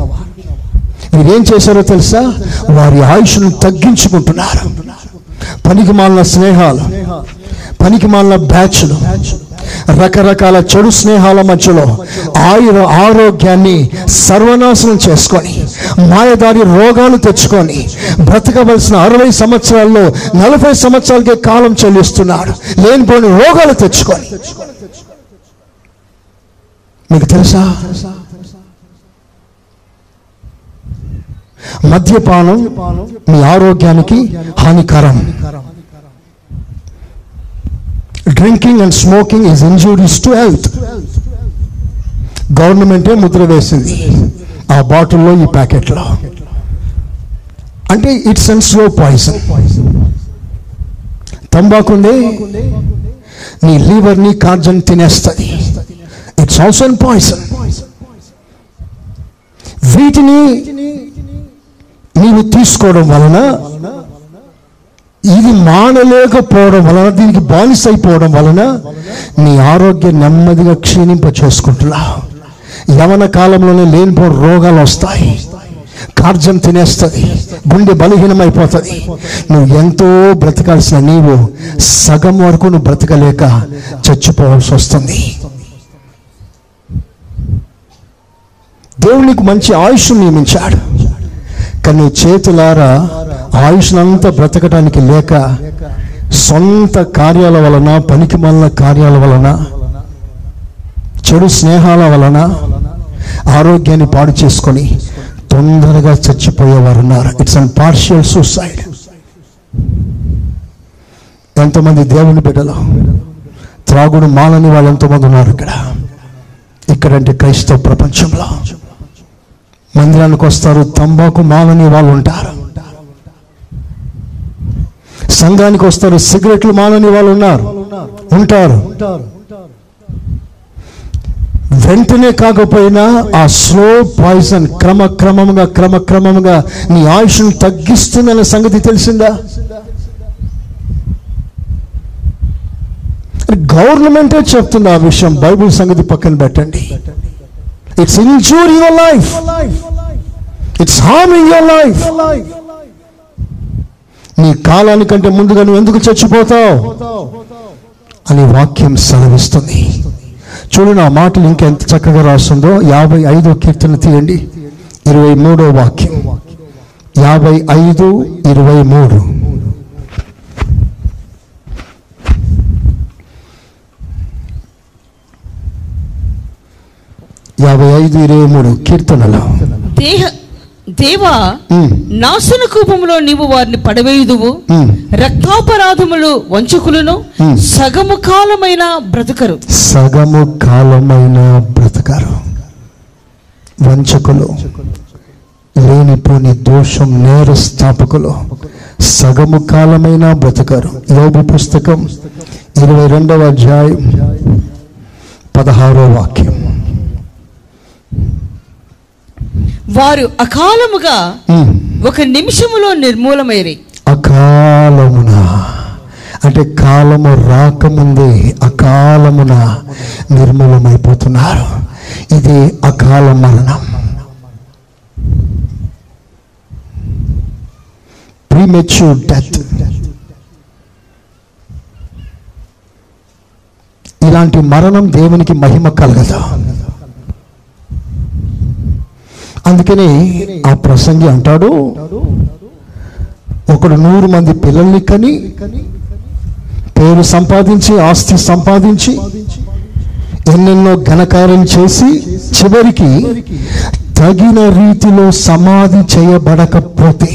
మీరేం చేశారో తెలుసా? వారి ఆయుష్ను తగ్గించుకుంటున్నారు. పనికి మాలిన స్నేహాలు పనికి మాలిన బ్యాచ్లు రకరకాల చెడు స్నేహాల మధ్యలో ఆయుర ఆరోగ్యాన్ని సర్వనాశనం చేసుకొని మాయదారి రోగాలు తెచ్చుకొని బ్రతకవలసిన అరవై సంవత్సరాల్లో నలభై సంవత్సరాలకే కాలం చెల్లిస్తున్నాడు. లేనిపోని రోగాలు తెచ్చుకొని. మీకు తెలుసా? మద్యపానం మీ ఆరోగ్యానికి హానికరం. Drinking and smoking is injuries to health గవర్నమెంటే ముద్ర వేసింది. ఆ బాటిల్లో ఈ ప్యాకెట్లో. అంటే ఇట్స్ అండ్ స్లో పాయిజన్. తంబాకు ఉంది నీ లీవర్ని కార్జన్ తినేస్తుంది. ఇట్స్ ఆల్సో అండ్ పాయిజన్ వీటిని నీవు తీసుకోవడం వలన ఇది మానలేకపోవడం వలన దీనికి బానిస అయిపోవడం వలన నీ ఆరోగ్యం నెమ్మదిగా క్షీణింప చేసుకుంటున్నా యవన కాలంలోనే లేనిపోయిన రోగాలు వస్తాయి. కార్జం తినేస్తుంది. గుండె బలహీనమైపోతుంది. నువ్వు ఎంతో బ్రతకాల్సిన నీవు సగం వరకు నువ్వు బ్రతకలేక చచ్చిపోవాల్సి వస్తుంది. దేవునికి మంచి ఆయుష్ నియమించాడు. కానీ చేతులారా ఆయుష్నంతా బ్రతకడానికి లేక సొంత కార్యాల వలన పనికి మల్ల కార్యాల వలన చెడు స్నేహాల వలన ఆరోగ్యాన్ని పాడు చేసుకొని తొందరగా చచ్చిపోయేవారు ఉన్నారు ఇట్స్ అన్ పార్షియల్ సూసైడ్ ఎంతమంది దేవుని బిడ్డలు త్రాగుడు మాలని వాళ్ళు ఎంతోమంది ఉన్నారు ఇక్కడ. ఇక్కడంటే క్రైస్తవ ప్రపంచంలో. మందిరానికి వస్తారు తంబాకు మాలని వాళ్ళు ఉంటారు. సంఘానికి వస్తారు సిగరెట్లు మాలని వాళ్ళు ఉన్నారు ఉంటారు. వెంటనే కాకపోయినా ఆ స్లో పాయిజన్ క్రమక్రమంగా క్రమక్రమంగా నీ ఆయుష్ను తగ్గిస్తుందనే సంగతి తెలిసిందా? గవర్నమెంటే చెప్తుంది ఆ విషయం బైబిల్ సంగతి పక్కన పెట్టండి. It's injure your life it's harming your life నీ కాలానికంటే ముందుగా నువ్వు ఎందుకు చచ్చిపోతావు? అని వాక్యం సెలవిస్తుంది. చూడండి ఆ మాటలు ఇంకెంత చక్కగా రాస్తుందో? యాభై ఐదో కీర్తన తీయండి. ఇరవై మూడో వాక్యం. యాభై ఐదు ఇరవై మూడు. యాభై ఐదు ఇరవై మూడు కీర్తనలో. దేహ దేవా నాశన కూపంలో నీవు వారిని పడవేయుదువు. రక్తాపరాధములు వంచుకులను. సగము కాలమైన బ్రతుకరు. సగము కాలమైన బ్రతకారు. వంచకులు లేనిపోని దోషం నేర స్థాపకులు. సగము కాలమైన బ్రతకారు. యోగు పుస్తకం ఇరవై రెండవ అధ్యాయం పదహారో వాక్యం. వారు అకాలముగా. ఒక నిమిషములో నిర్మూలమైరి అకాలమున అంటే కాలము రాకముందే అకాలమున నిర్మూలమైపోతున్నారు. ఇది అకాల మరణం. ప్రీమెచ్యూర్ డెత్ ఇలాంటి మరణం దేవునికి మహిమ కలగదు. అందుకని ఆ ప్రసంగి అంటాడు ఒకడు నూరు మంది పిల్లల్ని కని పేరు సంపాదించి ఆస్తి సంపాదించి ఎన్నెన్నో ఘనకార్యం చేసి చివరికి తగిన రీతిలో సమాధి చేయబడకపోతే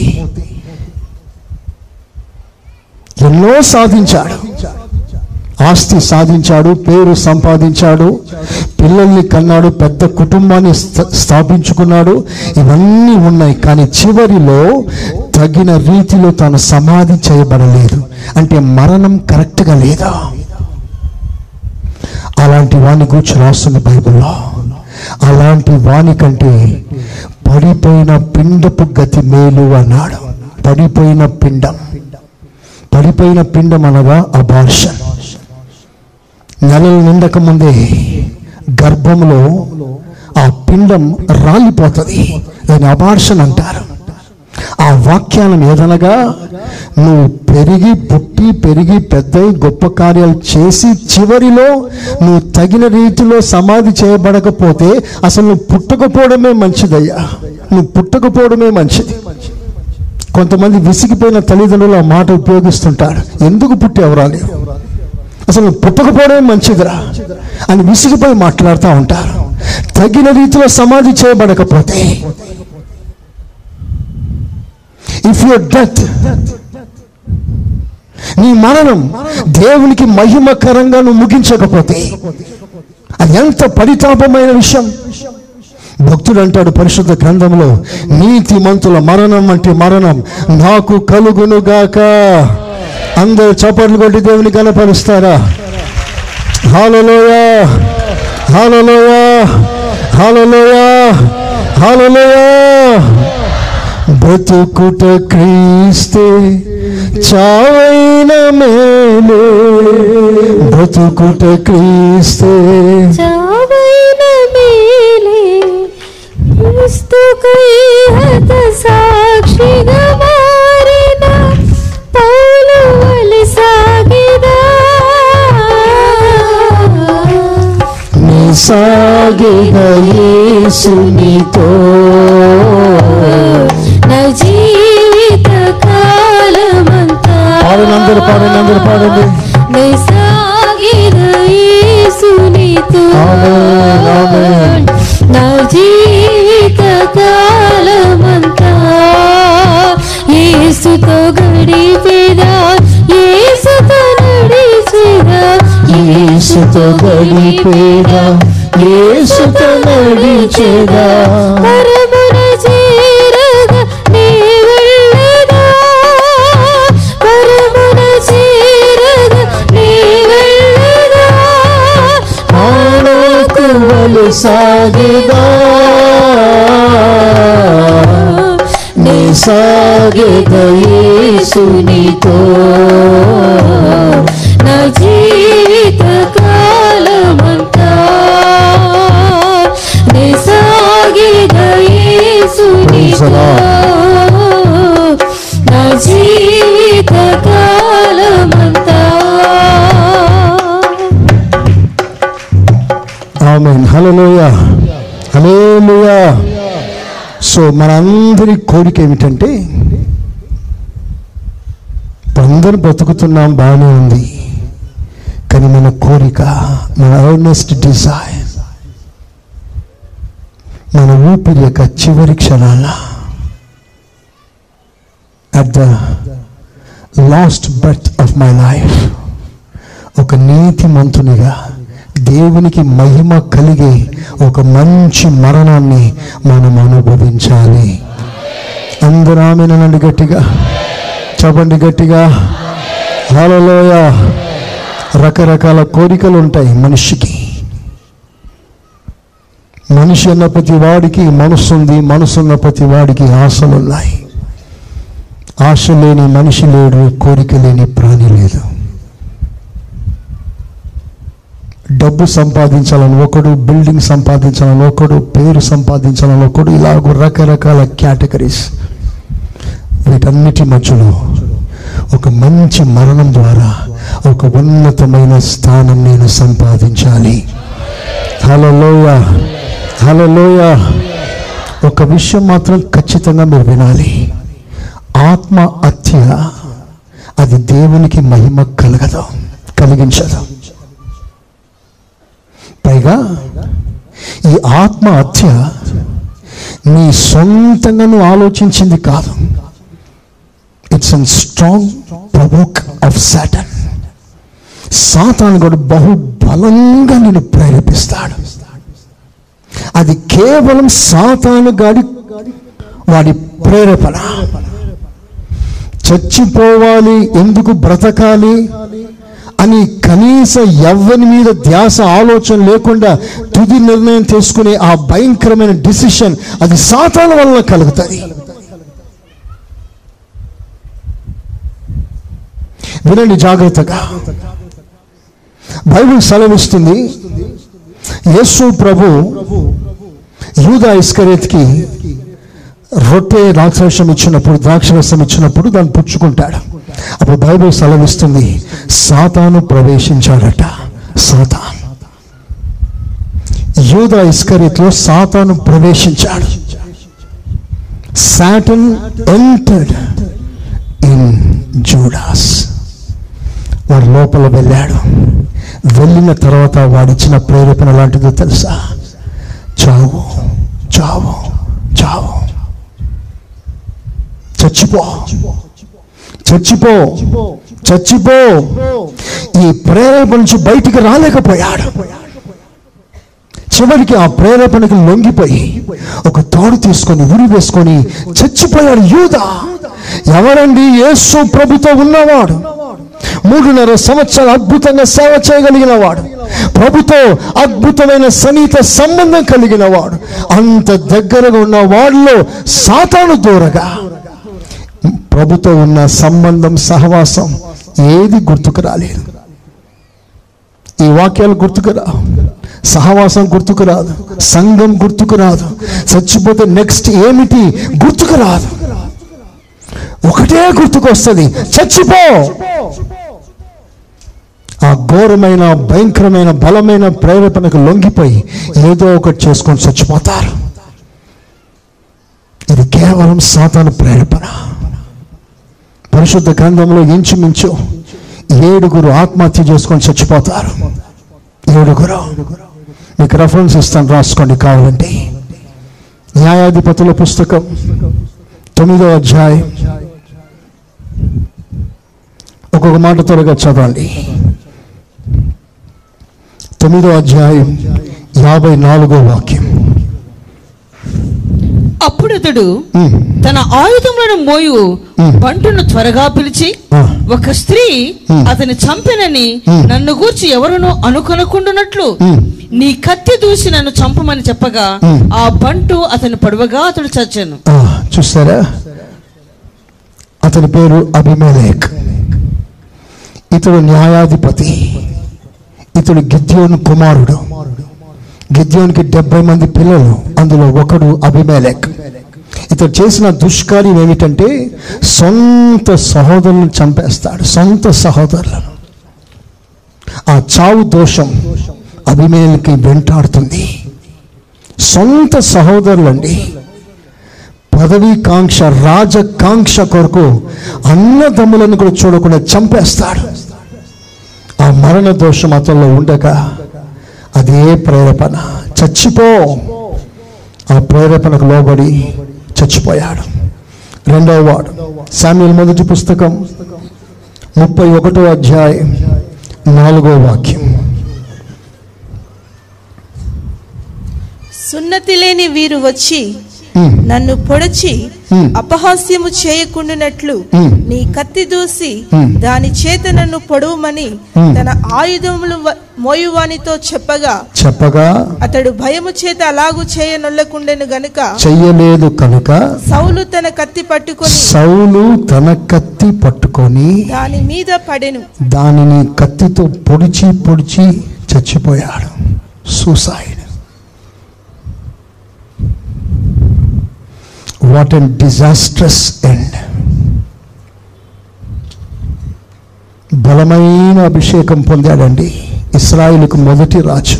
ఎన్నో సాధించాడు. ఆస్తి సాధించాడు పేరు సంపాదించాడు పిల్లల్ని కన్నాడు పెద్ద కుటుంబాన్ని స్థ- స్థాపించుకున్నాడు. ఇవన్నీ ఉన్నాయి కానీ చివరిలో తగిన రీతిలో తాను సమాధి చేయబడలేదు. అంటే మరణం కరెక్ట్గా లేదా? అలాంటి వాణి గురించి రాస్తుంది బైబిల్లో. అలాంటి వాణి కంటే పడిపోయిన పిండపు గతి మేలు అన్నాడు. పడిపోయిన పిండం. పడిపోయిన పిండం అనగా అబార్షన్ నెలలు నిండక ముందే గర్భంలో ఆ పిండం రాలిపోతుంది దాని అబార్షన్ అంటారు. ఆ వాక్యానం ఏదనగా నువ్వు పెరిగి పుట్టి పెరిగి పెద్ద గొప్ప కార్యాలు చేసి చివరిలో నువ్వు తగిన రీతిలో సమాధి చేయబడకపోతే అసలు నువ్వు పుట్టకపోవడమే మంచిదయ్యా. నువ్వు పుట్టకపోవడమే మంచిది. కొంతమంది విసిగిపోయిన తల్లిదండ్రులు ఆ మాట ఉపయోగిస్తుంటారు. ఎందుకు పుట్టి ఎవరాలి అసలు నువ్వు పుట్టకపోవడమే మంచిదిరా అని విసిగిపోయి మాట్లాడుతూ ఉంటారు. తగిన రీతిలో సమాధి చేయబడకపోతే ఇఫ్ యువర్ డెత్ నీ మరణం దేవునికి మహిమకరంగా నువ్వు ముగించకపోతే అది ఎంత పరితాపమైన విషయం. భక్తుడు అంటాడు పరిశుద్ధ గ్రంథంలో నీతి మంతుల మరణం అంటే మరణం నాకు కలుగునుగాక. అందరు చప్పట్లు కొట్టి దేవుని కనపరుస్తారా హాలలోయ! హాలలోయ! హాలలోయ! హాలలోయ! బ్రతుకుట క్రీస్తే చావైన మేలు. బ్రతుకుట క్రీస్తే చావైన మేలే. క్రీస్తుకై సాక్షిగా సాగిన యేసునితో నా జీవిత కాలమంతా పాడండి అందరు పాడండి. నే సాగిన యేసునితో. నా జీవిత కాలమంతా యేసుతో గడిపేదా? యేసుతో యేసుతో గడిపేదా యేసుతో నడిచేదా. పరమున చేరగా నీ వెళ్ళదా. పరమున చేరగా నీ వెళ్ళదా. వలు సాగిదా. నీ సాగిద నా సో మనందరి కోరిక ఏమిటంటే అందరం బ్రతుకుతున్నాం బాగానే ఉంది కానీ మన కోరిక మన అర్నెస్ట్ డిజైర్ మన ఊపిరి యొక్క చివరి క్షణాల at the last birth of my life ఒక నీతి మంతునిగా దేవునికి మహిమ కలిగే ఒక మంచి మరణాన్ని మనం అనుభవించాలి. అందరూ ఆమెనండి గట్టిగా. చెప్పండి గట్టిగా. హలోయ రకరకాల కోరికలు ఉంటాయి మనిషికి. మనిషి అన్న ప్రతి వాడికి మనసు ఉంది మనసు ఉన్న ప్రతి వాడికి ఆశలు ఉన్నాయి ఆశ లేని మనిషి లేడు కోరిక లేని ప్రాణి లేదు. డబ్బు సంపాదించాలని ఒకడు బిల్డింగ్ సంపాదించాలని ఒకడు పేరు సంపాదించాలని ఒకడు ఇలాగ రకరకాల కేటగిరీస్. వీటన్నిటి మధ్యలో ఒక మంచి మరణం ద్వారా ఒక ఉన్నతమైన స్థానం నేను సంపాదించాలి. హలోయ హలోయ ఒక విషయం మాత్రం ఖచ్చితంగా మీరు వినాలి. ఆత్మ హత్య అది దేవునికి మహిమ కలగదు కలిగించదు. పైగా ఈ ఆత్మ హత్య నీ సొంతంగా నువ్వు ఆలోచించింది కాదు. It's an strong provoke of Satan సాతాను కూడా బహు బలంగా నేను ప్రేరేపిస్తాడు. అది కేవలం సాతాను గాడి వాడి ప్రేరేపణ. చచ్చిపోవాలి ఎందుకు బ్రతకాలి అని కనీస ఎవ్వని మీద ధ్యాస ఆలోచన లేకుండా తుది నిర్ణయం తీసుకునే ఆ భయంకరమైన డిసిషన్ అది సాతాన వలన కలుగుతుంది వినండి జాగ్రత్తగా. బైబిల్ సెలవిస్తుంది యేసు ప్రభు యూదా ఇస్కరేత్కి రొట్టె ద్రాక్షరసం ఇచ్చినప్పుడు ద్రాక్షరసం ఇచ్చినప్పుడు దాన్ని పుచ్చుకుంటాడు. అప్పుడు బైబిల్ సెలవిస్తుంది సాతాను ప్రవేశించాడట. సాతాన్. యూదా ఇస్కరేత్లో సాతాను ప్రవేశించాడు. Satan entered in Judas. వాడు లోపల వెళ్ళాడు. వెళ్ళిన తర్వాత వాడిచ్చిన ప్రేరేపణ లాంటిదో తెలుసా? చావు చావు చావు. చచ్చిపో. చచ్చిపో. చచ్చిపో. ఈ ప్రేరేపణ నుంచి బయటికి రాలేకపోయాడు. చివరికి ఆ ప్రేరేపణకు లొంగిపోయి ఒక తాడు తీసుకొని ఉరి వేసుకొని చచ్చిపోయాడు యూద. ఎవరండి? యేసు ప్రభుతో ఉన్నవాడు. మూడున్నర సంవత్సరాలు అద్భుతంగా సేవ చేయగలిగిన వాడు ప్రభుతో అద్భుతమైన సన్నిహిత సంబంధం కలిగిన వాడు అంత దగ్గరగా ఉన్న వాడిలో సాతాను దూరగా. ప్రభుతో ఉన్న సంబంధం సహవాసం ఏది గుర్తుకు రాలేదు. ఈ వాక్యాలు గుర్తుకు రావు. సహవాసం గుర్తుకు రాదు. సంఘం గుర్తుకు రాదు. చచ్చిపోతే నెక్స్ట్ ఏమిటి గుర్తుకు రాదు. ఒకటే గుర్తుకు వస్తుంది. చచ్చిపో! ఆ ఘోరమైన భయంకరమైన బలమైన ప్రేరేపణకు లొంగిపోయి ఏదో ఒకటి చేసుకొని చచ్చిపోతారు. ఇది కేవలం సాతాను ప్రేరేపణ. పరిశుద్ధ గ్రంథంలో ఇంచుమించు ఏడుగురు ఆత్మహత్య చేసుకొని చచ్చిపోతారు. ఏడుగురు. మీకు రెఫరెన్స్ ఇస్తాను రాసుకోండి కావాలంటే. న్యాయాధిపతుల పుస్తకం తొమ్మిదో అధ్యాయం. ఒక్కొక్క మాట త్వరగా చదవండి. తొమ్మిదో అధ్యాయం యాభై నాలుగో వాక్యం. అప్పుడు అతడు తన ఆయుధములను మోయు. బంటును త్వరగా పిలిచి ఒక స్త్రీ. అతని చంపినని. నన్ను గూర్చి ఎవరునో అనుకొనకుండునట్లు Hmm. నీ కత్తి దూసి నన్ను చంపమని చెప్పగా. ఆ బంటు అతని పడవగా అతడు చచ్చాను చూస్తారా అతని పేరు అభిమేలేక్ ఇతడు న్యాయాధిపతి ఇతడు గిద్యోను కుమారుడు గిద్యోనికి డెబ్బై మంది పిల్లలు అందులో ఒకడు అభిమేలేక్ ఇతడు చేసిన దుష్కార్యం ఏమిటంటే సొంత సహోదరులను చంపేస్తాడు సొంత సహోదరులను. ఆ చావు దోషం అభిమేలకి వెంటాడుతుంది. సొంత సహోదరులండి పదవీకాంక్ష రాజకాంక్ష కొరకు అన్నదమ్ములను కూడా చూడకుండా చంపేస్తాడు. ఆ మరణ దోషం అతనిలో ఉండగా అదే ప్రేరేపణ. చచ్చిపో. ఆ ప్రేరేపణకు లోబడి చచ్చిపోయాడు. రెండవ వాడు. శామ్యుల్ మొదటి పుస్తకం ముప్పై ఒకటో అధ్యాయం నాలుగో వాక్యం. సున్నతి లేని వీరు వచ్చి నన్ను పొడచి Hmm. అపహాస్యము చేయకుండునట్లు Hmm. నీ కత్తి దూసి Hmm. దాని చేత నన్ను పొడవుమని Hmm. తన ఆయుధములు మోయువానితో చెప్పగా చెప్పగా అతడు భయము చేత అలాగు చేయనొల్లకుండెను గనుక చెయ్యలేదు కనుక సౌలు తన కత్తి పట్టుకొని సౌలు తన కత్తి పట్టుకొని దాని మీద పడెను దానిని కత్తితో పొడిచి పొడిచి చచ్చిపోయాడు suicide what and disastrous end బలమైన అభిషేకం పొందాడండి. ఇస్రాయిల్కు మొదటి రాజు.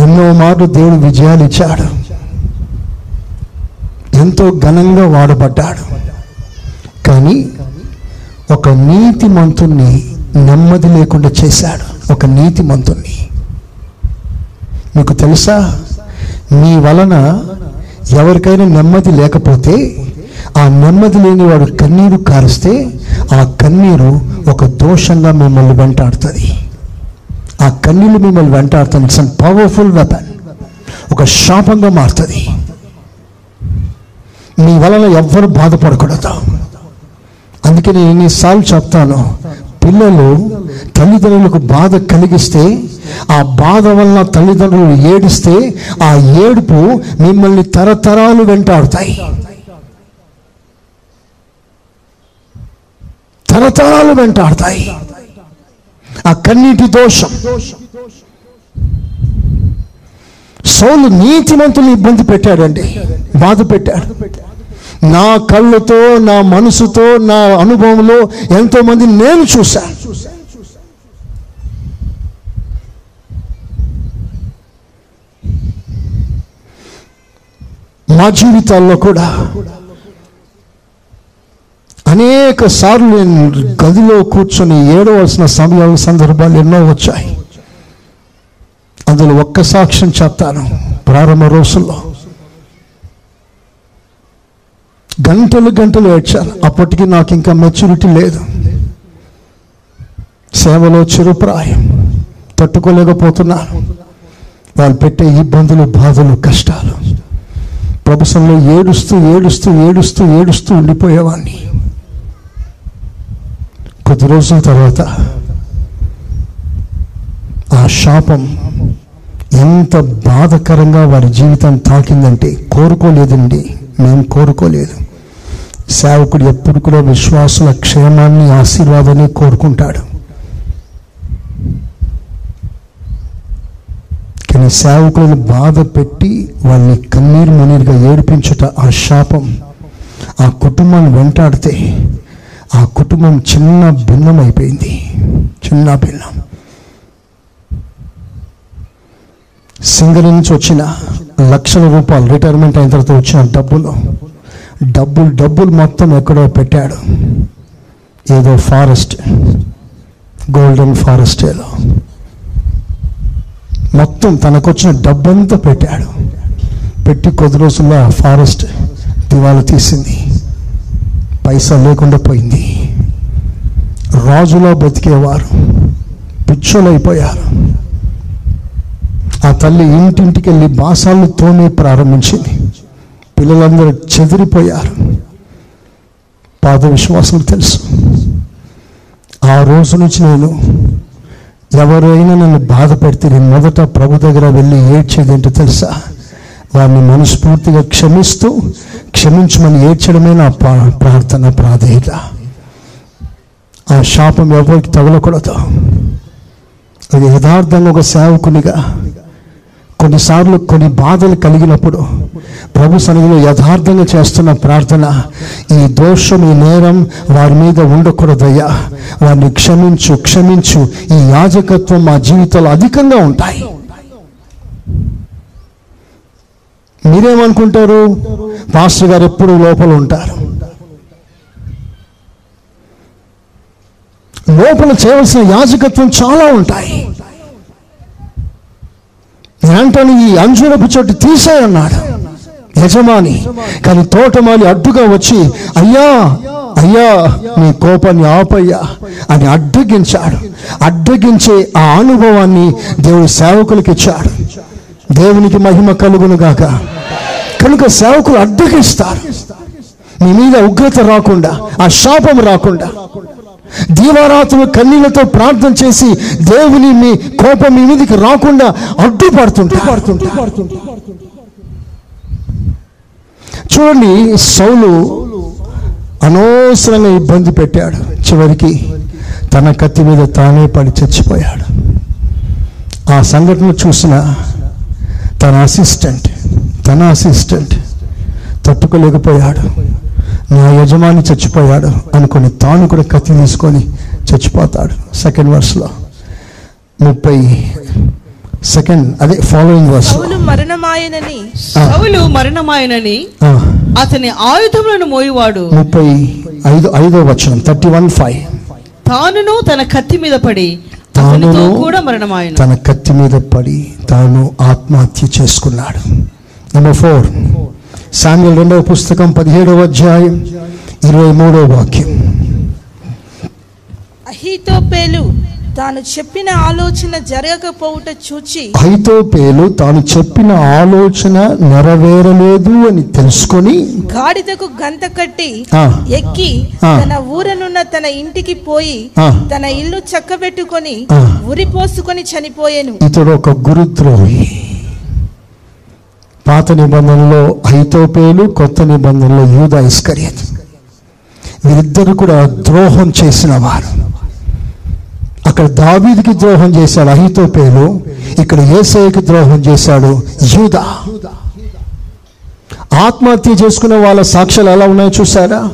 ఎన్నో మార్లు దేవుడు విజయాలు ఇచ్చాడు. ఎంతో ఘనంగా వాడబడ్డాడు. కానీ ఒక నీతి మంతుణ్ణి నెమ్మది లేకుండా చేశాడు. ఒక నీతి మంతుణ్ణి. మీకు తెలుసా? మీ వలన ఎవరికైనా నెమ్మది లేకపోతే ఆ నెమ్మది లేనివాడు కన్నీరు కారిస్తే ఆ కన్నీరు ఒక దోషంగా మిమ్మల్ని వెంటాడుతుంది. ఆ కన్నీళ్ళు మిమ్మల్ని వెంటాడుతుంది. ఇట్స్ అన్ పవర్ఫుల్ వెపన్ ఒక శాపంగా మారుతుంది. మీ వలన ఎవ్వరు బాధపడకూడదు. అందుకే నేను ఎన్నిసార్లు చెప్తాను పిల్లలు తల్లిదండ్రులకు బాధ కలిగిస్తే ఆ బాధ వలన తల్లిదండ్రులు ఏడిస్తే ఆ ఏడుపు మిమ్మల్ని తరతరాలు వెంటాడుతాయి. తరతరాలు వెంటాడుతాయి. ఆ కన్నీటి దోషం. సౌలు నీతిమంతులు ఇబ్బంది పెట్టాడండి. బాధ పెట్టాడు. నా కళ్ళతో నా మనసుతో నా అనుభవంలో ఎంతో మంది నేను చూశాను. మా జీవితాల్లో కూడా అనేక సార్లు నేను గదిలో కూర్చొని ఏడవలసిన సమయాలు సందర్భాలు ఎన్నో వచ్చాయి. అందులో ఒక్క సాక్ష్యం చెప్తాను. ప్రారంభ రోజుల్లో గంటలు గంటలు ఏడ్చాను. అప్పటికి నాకు ఇంకా మెచ్యూరిటీ లేదు. సేవలో చిరుప్రాయం తట్టుకోలేకపోతున్నాను. వాళ్ళు పెట్టే ఇబ్బందులు బాధలు కష్టాలు ప్రభుత్వంలో ఏడుస్తూ ఏడుస్తూ ఏడుస్తూ ఏడుస్తూ ఉండిపోయేవాడిని కొద్ది రోజుల తర్వాత ఆ శాపం ఎంత బాధకరంగా వారి జీవితం తాకిందంటే కోరుకోలేదండి. మేము కోరుకోలేదు. సేవకుడు ఎప్పుడు కూడా విశ్వాసుల క్షేమాన్ని ఆశీర్వాదాన్ని కోరుకుంటాడు. కానీ సేవకులను బాధ పెట్టి వాళ్ళని కన్నీరు మునీరుగా ఏడిపించుట ఆ శాపం. ఆ కుటుంబాన్ని వెంటాడితే ఆ కుటుంబం చిన్న భిన్నం అయిపోయింది చిన్న భిన్నం. సింగర్ నుంచి వచ్చిన లక్షల రూపాయలు రిటైర్మెంట్ అయిన తర్వాత వచ్చిన డబ్బులు. డబ్బులు డబ్బులు మొత్తం ఎక్కడో పెట్టాడు. ఏదో ఫారెస్ట్ గోల్డెన్ ఫారెస్ట్ ఏదో. మొత్తం తనకొచ్చిన డబ్బంతా పెట్టాడు. పెట్టి కొద్ది రోజుల్లో ఆ ఫారెస్ట్ దివాలా తీసింది. పైసా లేకుండా పోయింది. రాజులో బ్రతికేవారు పిచ్చోలైపోయారు. ఆ తల్లి ఇంటింటికి వెళ్ళి బాసాలు తోనే ప్రారంభించింది. పిల్లలందరూ చెదిరిపోయారు. పాద విశ్వాసం తెలుసు. ఆ రోజు నుంచి నేను ఎవరైనా నన్ను బాధ పెడితే నేను మొదట ప్రభు దగ్గర వెళ్ళి ఏడ్చేది ఏంటో తెలుసా? వారిని మనస్ఫూర్తిగా క్షమిస్తూ క్షమించమని ఏడ్చడమే నా ప్రా- ప్రార్థన ప్రాధేయత. ఆ శాపం ఎవరికి తగలకూడదు. అది యథార్థంగా ఒక సేవకునిగా కొన్నిసార్లు కొన్ని బాధలు కలిగినప్పుడు ప్రభు సన్నిధిలో యథార్థంగా చేస్తున్న ప్రార్థన ఈ దోషం ఈ నేరం వారి మీద ఉండకూడదయ్యా. వారిని క్షమించు క్షమించు. ఈ యాజకత్వం మా జీవితంలో అధికంగా ఉంటాయి. మీరేమనుకుంటారు? పాస్టర్ గారు ఎప్పుడు లోపల ఉంటారు? లోపల చేయవలసిన యాజకత్వం చాలా ఉంటాయి. ఏంటని ఈ అంజురపు చెట్టు తీసేయన్నాడు. యజమాని కానీ తోటమాలి అడ్డుగా వచ్చి అయ్యా అయ్యా నీ కోపాన్ని ఆపయ్యా అని అడ్డగించాడు. అడ్డగించే ఆ అనుభవాన్ని దేవుడు సేవకులకు ఇచ్చాడు. దేవునికి మహిమ కలుగును గాక. కనుక సేవకులు అడ్డగిస్తారు. మీ మీద ఉగ్రత రాకుండా ఆ శాపం రాకుండా దీవారాత్రులు కన్నీళ్ళతో ప్రార్థన చేసి దేవుని మీ కోపం మీ మీదకి రాకుండా అడ్డుపడుతుంటా పడుతుంటా చూడండి సౌలు అనవసరంగా ఇబ్బంది పెట్టాడు. చివరికి తన కత్తి మీద తానే పడి చచ్చిపోయాడు. ఆ సంఘటన చూసిన తన అసిస్టెంట్ తన అసిస్టెంట్ తట్టుకోలేకపోయాడు. నా యజమాని చచ్చిపోయాడు అనుకొని తాను కూడా కత్తి తీసుకొని చచ్చిపోతాడు సెకండ్ వర్స్లో ముప్పై సెకండ్ అదే ఫాలోయింగ్ వర్స్ మరణమాయనని సౌలు మరణమాయనని అతని ఆయుధములను మోయువాడు. ముప్పై ఐదు ఐదో వచనం థర్టీ వన్ ఫైవ్ తానును తన కత్తి మీద పడి తానును కూడా మరణమాయను. తన కత్తి మీద పడి తాను ఆత్మహత్య చేసుకున్నాడు. నెంబర్ ఫోర్ సామ్యుల్ రెండవ పుస్తకం పదిహేడవ అధ్యాయం ఇరవై మూడవ వాక్యం అహీతోపేలు తాను చెప్పిన ఆలోచన జరగకపోవుట చూచి ఐతోపేలు తాను చెప్పిన ఆలోచన నెరవేరలేదు అని తెలుసుకొని గాడిదకు గంత కట్టి. ఎక్కి. తన ఊరనున్న తన ఇంటికి పోయి. తన ఇల్లు చక్కబెట్టుకొని. ఉరిపోసుకొని చనిపోయెను ఇతడు ఒక గురుద్రోహి పాత నిబంధనలో ఐతోపేలు కొత్త నిబంధనలో యూద ఇస్కరియత్. వీరిద్దరు కూడా ద్రోహం చేసిన వారు. అక్కడ దావీదికి ద్రోహం చేశాడు అహితోపేలు ఇక్కడ ఏసైకి ద్రోహం చేశాడు యూద. ఆత్మహత్య చేసుకున్న వాళ్ళ సాక్ష్యాలు ఎలా ఉన్నాయో చూసారా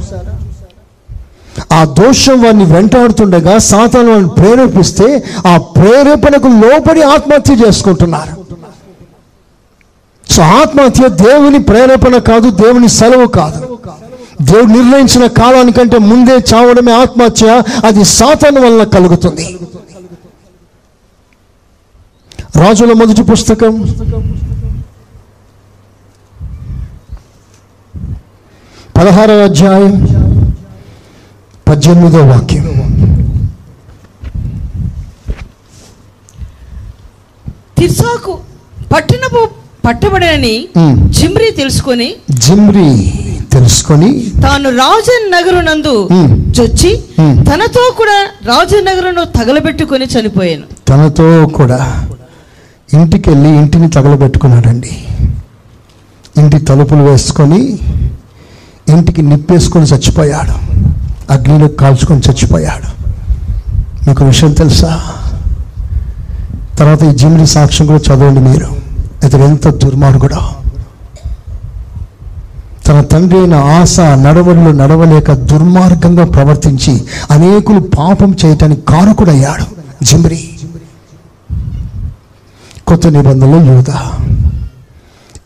ఆ దోషం వారిని వెంటాడుతుండగా సాతాను వారిని ప్రేరేపిస్తే ఆ ప్రేరేపణకు లోపడి ఆత్మహత్య చేసుకుంటున్నారు. సో ఆత్మహత్య దేవుని ప్రేరేపణ కాదు దేవుని సెలవు కాదు. దేవుడు నిర్ణయించిన కాలానికంటే ముందే చావడమే ఆత్మహత్య అది సాతాను వలన కలుగుతుంది. రాజుల మొదటి పుస్తకం. పదహారవ అధ్యాయం పద్దెనిమిదో వాక్యం. తిర్సాకు పట్టణపు పట్టబడనని ఉమ్. జిమ్రి తెలుసుకొని జిమ్రి తెలుసుకొని తాను రాజన్ నగరునందు ఉమ్. చొచ్చి. తనతో కూడా రాజన్ నగరును తగలబెట్టుకొని చనిపోయాను తనతో కూడా ఇంటికి వెళ్ళి ఇంటిని తగలబెట్టుకున్నాడండి ఇంటి తలుపులు వేసుకొని ఇంటికి నిప్పేసుకొని చచ్చిపోయాడు అగ్నిలో కాల్చుకొని చచ్చిపోయాడు మీకు విషయం తెలుసా తర్వాత ఈ జిమ్ని సాక్ష్యం కూడా చదవండి మీరు ఇతడు ఎంత దుర్మార్గుడో? తన తండ్రి అయిన ఆశ నడవడులు నడవలేక దుర్మార్గంగా ప్రవర్తించి అనేకులు పాపం చేయటానికి కారకుడయ్యాడు. జిమ్రి. కొత్త నిబంధనలో యూద.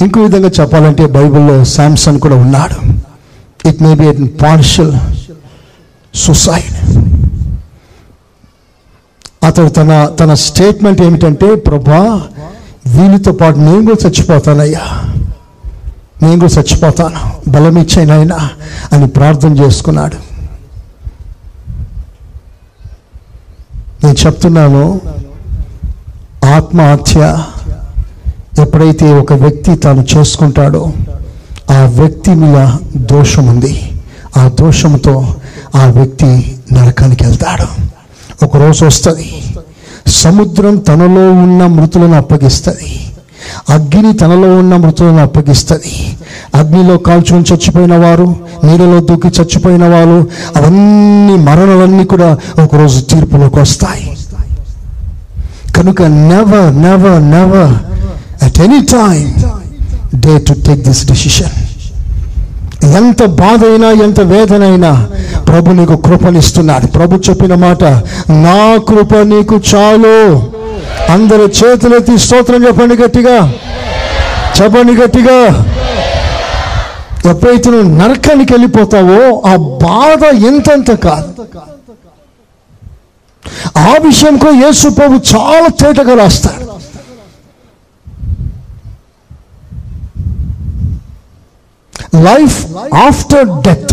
ఇంకో విధంగా చెప్పాలంటే బైబిల్లో శాంసన్ కూడా ఉన్నాడు. It may be partial suicide అతడు తన తన స్టేట్మెంట్ ఏమిటంటే ప్రభా వీనితో పాటు నేను కూడా చచ్చిపోతానయ్యా నేను కూడా చచ్చిపోతాను. బలం ఇచ్చాయినాయనా అని ప్రార్థన చేసుకున్నాడు. నేను చెప్తున్నాను ఆత్మహత్య ఎప్పుడైతే ఒక వ్యక్తి తాను చేసుకుంటాడో ఆ వ్యక్తి మీద దోషం ఉంది. ఆ దోషంతో ఆ వ్యక్తి నరకానికి వెళ్తాడు. ఒకరోజు వస్తుంది. సముద్రం తనలో ఉన్న మృతులను అప్పగిస్తుంది. అగ్ని తనలో ఉన్న మృతులను అప్పగిస్తుంది. అగ్నిలో కాల్చుకొని చచ్చిపోయిన వారు నీళ్ళలో దూకి చచ్చిపోయిన వారు అవన్నీ మరణాలన్నీ కూడా ఒకరోజు తీర్పులోకి వస్తాయి. కనుక never never never at any time day to take this decision ఎంత బాధ అయినా ఎంత వేదన అయినా ప్రభు నీకు కృపనిస్తున్నాడు. ప్రభు చెప్పిన మాట నా కృప నీకు చాలు. అందరి చేతులెత్తి స్తోత్రం చెప్పండి గట్టిగా. చెప్పండి గట్టిగా. ఎప్పుడైతే నువ్వు నరకానికి వెళ్ళిపోతావో ఆ బాధ ఎంతెంత కాదు. ఆ విషయంకో యేసు ప్రభు చాలా తేటగా రాస్తాడు. లైఫ్ ఆఫ్టర్ డెత్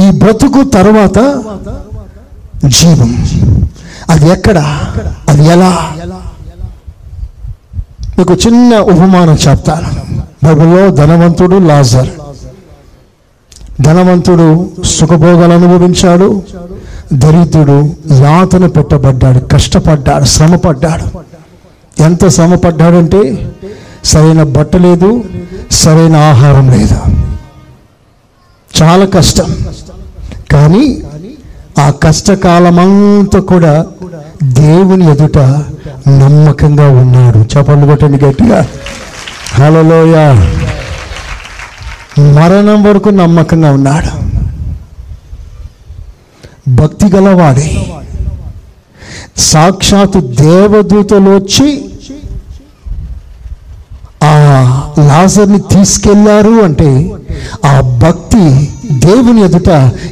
ఈ బ్రతుకు తర్వాత జీవం. అది ఎక్కడ? అది ఎలా? మీకు చిన్న ఉపమానం చెప్తాను. బైబిల్లో ధనవంతుడు లాజర్. ధనవంతుడు సుఖభోగాలు అనుభవించాడు. దరిద్రుడు యాతన పెట్టబడ్డాడు కష్టపడ్డాడు శ్రమపడ్డాడు. ఎంత శ్రమపడ్డాడంటే సరైన బట్ట లేదు సరైన ఆహారం లేదు. చాలా కష్టం. కానీ ఆ కష్టకాలమంతా కూడా దేవుని ఎదుట నమ్మకంగా ఉన్నాడు. చెప్పండి కొట్టండి గట్టిగా. హలోయ మరణం వరకు నమ్మకంగా ఉన్నాడు. భక్తి గలవాడే. సాక్షాత్తు దేవదూతలు వచ్చి ఆ లాజర్ని తీసుకెళ్ళారు అంటే ఆ భక్తి దేవుని ఎదుట